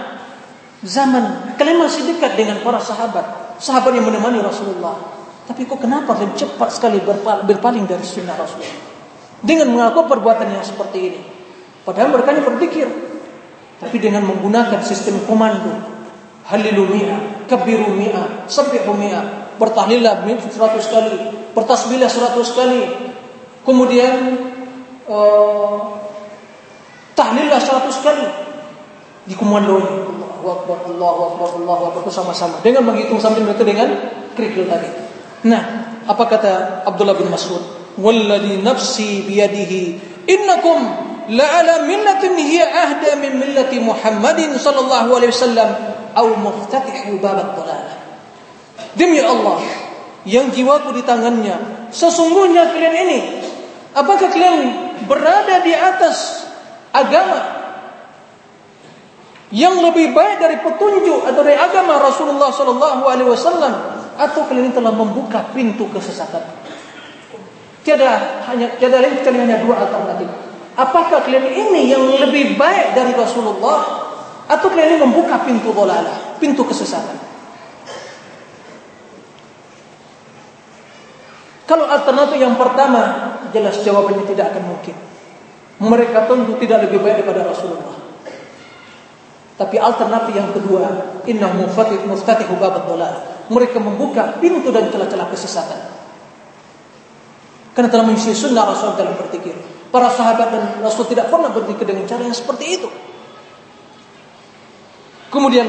Zaman kalian masih dekat dengan para sahabat, sahabat yang menemani Rasulullah. Tapi kok kenapa kalian cepat sekali berpaling dari sunnah Rasulullah? Dengan mengaku perbuatan yang seperti ini. Padahal mereka hanya berzikir. Tapi dengan menggunakan sistem komando. Halilu mi'a, kabiru. Bertahlillah seratus kali. Bertasbihlah seratus kali. Kemudian uh, tahlillah seratus kali. Dikomandoi. Allahu Akbar, Allahu Akbar, Allahu Akbar bersama-sama. Dengan menghitung sambil itu dengan kerikil tadi. Nah, apa kata Abdullah bin Mas'ud? Walladhi nafsi biyadihi innakum la'ala millatin hiya ahda min millati Muhammadin sallallahu alaihi wasallam au muftatihu bab dhalalah. Demi Allah yang jiwaku di tangannya, sesungguhnya kalian ini apakah kalian berada di atas agama yang lebih baik dari petunjuk atau dari agama Rasulullah sallallahu alaihi wasallam atau kalian telah membuka pintu kesesatan? Tiada hanya tiada lain kecuali hanya dua alternatif. Apakah kalian ini yang lebih baik dari Rasulullah atau kalian ini membuka pintu dolalah, pintu kesesatan? Kalau alternatif yang pertama, jelas jawabannya tidak akan mungkin. Mereka tentu tidak lebih baik daripada Rasulullah. Tapi alternatif yang kedua, inna mufatih muftatihu babat dolal. Mereka membuka pintu dan celah-celah kesesatan. Karena telah mengisi sunnah Rasul dalam berpikir. Para sahabat dan Rasul tidak pernah berpikir dengan cara yang seperti itu. Kemudian,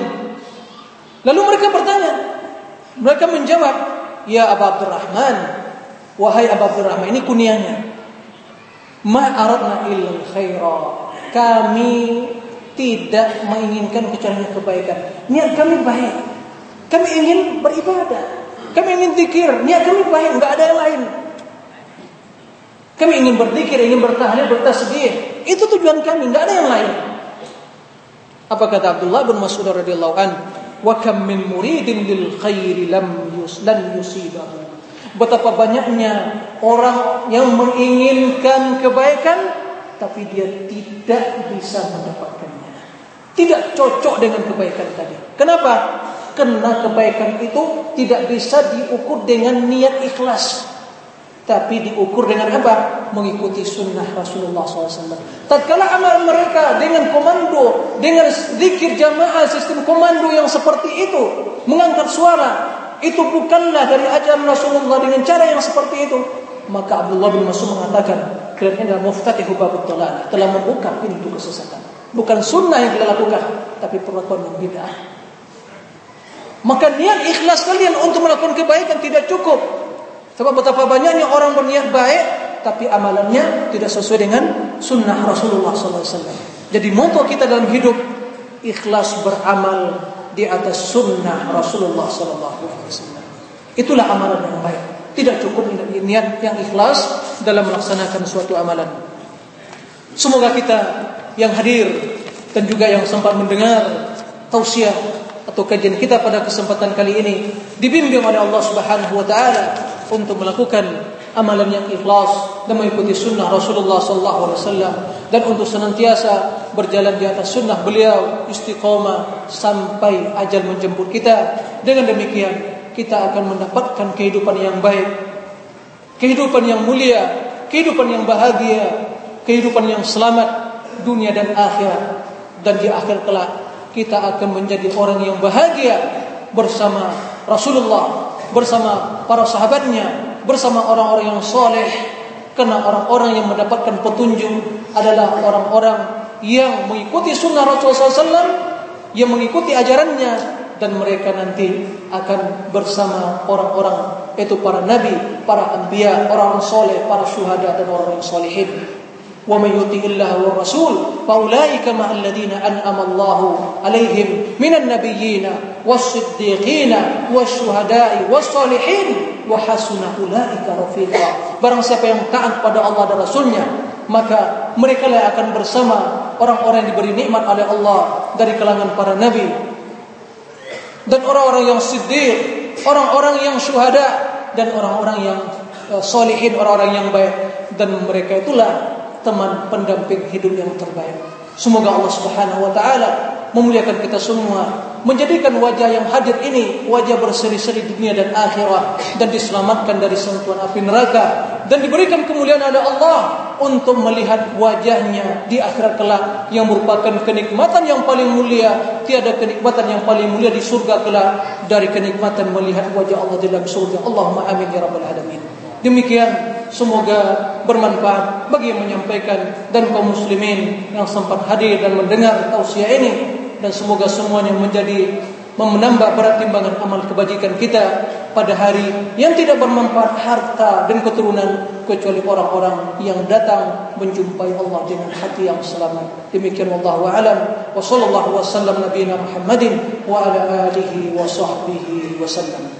lalu mereka bertanya. Mereka menjawab, Ya Abu Abdurrahman, wahai Abu Abdurrahman, ini kunianya. Ma aradna illa khaira. Kami tidak menginginkan kecuali kebaikan. Niat kami baik. Kami ingin beribadah. Kami ingin zikir. Niat kami baik, enggak ada yang lain. Kami ingin berzikir, ingin bertahlil, bertasbih. Itu tujuan kami, enggak ada yang lain. Apa kata Abdullah bin Mas'ud radhiyallahu an? Wa kam min muridin lil khairi lam yus lan yusibahu. Betapa banyaknya orang yang menginginkan kebaikan tapi dia tidak bisa mendapatkannya. Tidak cocok dengan kebaikan tadi. Kenapa? Karena kebaikan itu tidak bisa diukur dengan niat ikhlas tapi diukur dengan apa? Mengikuti sunnah Rasulullah SAW. Tatkala amal mereka dengan komando, dengan zikir jamaah sistem komando yang seperti itu, mengangkat suara, itu bukanlah dari ajaran Rasulullah dengan cara yang seperti itu. Maka Abdullah bin Mas'ud mengatakan, kalian adalah muftatihu telah membuka pintu kesesatan. Bukan sunnah yang kita lakukan, tapi perlakuan yang bid'ah. Maka niat ikhlas kalian untuk melakukan kebaikan tidak cukup Sebab betapa banyaknya orang berniat baik tapi amalannya tidak sesuai dengan sunnah Rasulullah SAW. Jadi moto kita dalam hidup ikhlas beramal di atas sunnah Rasulullah SAW. Itulah amalan yang baik. Tidak cukup niat yang ikhlas dalam melaksanakan suatu amalan. Semoga kita yang hadir dan juga yang sempat mendengar tausiah atau kajian kita pada kesempatan kali ini dibimbing oleh Allah Subhanahu wa taala untuk melakukan amalan yang ikhlas dan mengikuti sunnah Rasulullah wasallam dan untuk senantiasa berjalan di atas sunnah beliau istiqomah sampai ajal menjemput kita. Dengan demikian kita akan mendapatkan kehidupan yang baik kehidupan yang mulia kehidupan yang bahagia kehidupan yang selamat dunia dan akhirat. Dan di akhir kelak kita akan menjadi orang yang bahagia bersama Rasulullah bersama para sahabatnya, bersama orang-orang yang soleh. Karena orang-orang yang mendapatkan petunjuk adalah orang-orang yang mengikuti sunnah Rasulullah SAW, yang mengikuti ajarannya, dan mereka nanti akan bersama orang-orang itu para nabi, para anbiya, orang-orang soleh, para syuhada dan orang-orang solehin. ومن يطع الله والرسول فاولئك مع الذين انعم الله عليهم من النبيين والصديقين والشهداء والصالحين وحسن اولئك رفيقا barang siapa yang taat pada Allah dan Rasulnya maka mereka lah akan bersama orang-orang yang diberi nikmat oleh Allah dari kalangan para nabi dan orang-orang yang siddiq orang-orang yang syuhada dan orang-orang yang uh, solihin orang-orang yang baik dan mereka itulah teman pendamping hidup yang terbaik. Semoga Allah Subhanahu wa taala memuliakan kita semua, menjadikan wajah yang hadir ini wajah berseri-seri dunia dan akhirat dan diselamatkan dari sentuhan api neraka dan diberikan kemuliaan oleh Allah untuk melihat wajahnya di akhirat kelak yang merupakan kenikmatan yang paling mulia. Tiada kenikmatan yang paling mulia di surga kelak dari kenikmatan melihat wajah Allah di dalam surga. Allahumma amin ya rabbal alamin. Demikian Semoga bermanfaat bagi yang menyampaikan dan kaum muslimin yang sempat hadir dan mendengar tausiah ini dan semoga semuanya menjadi menambah berat timbangan amal kebajikan kita pada hari yang tidak bermanfaat harta dan keturunan kecuali orang-orang yang datang menjumpai Allah dengan hati yang selamat. Demikian wallahu a'lam wa sallallahu wasallam Muhammadin wa ala alihi wa sahbihi wasallam.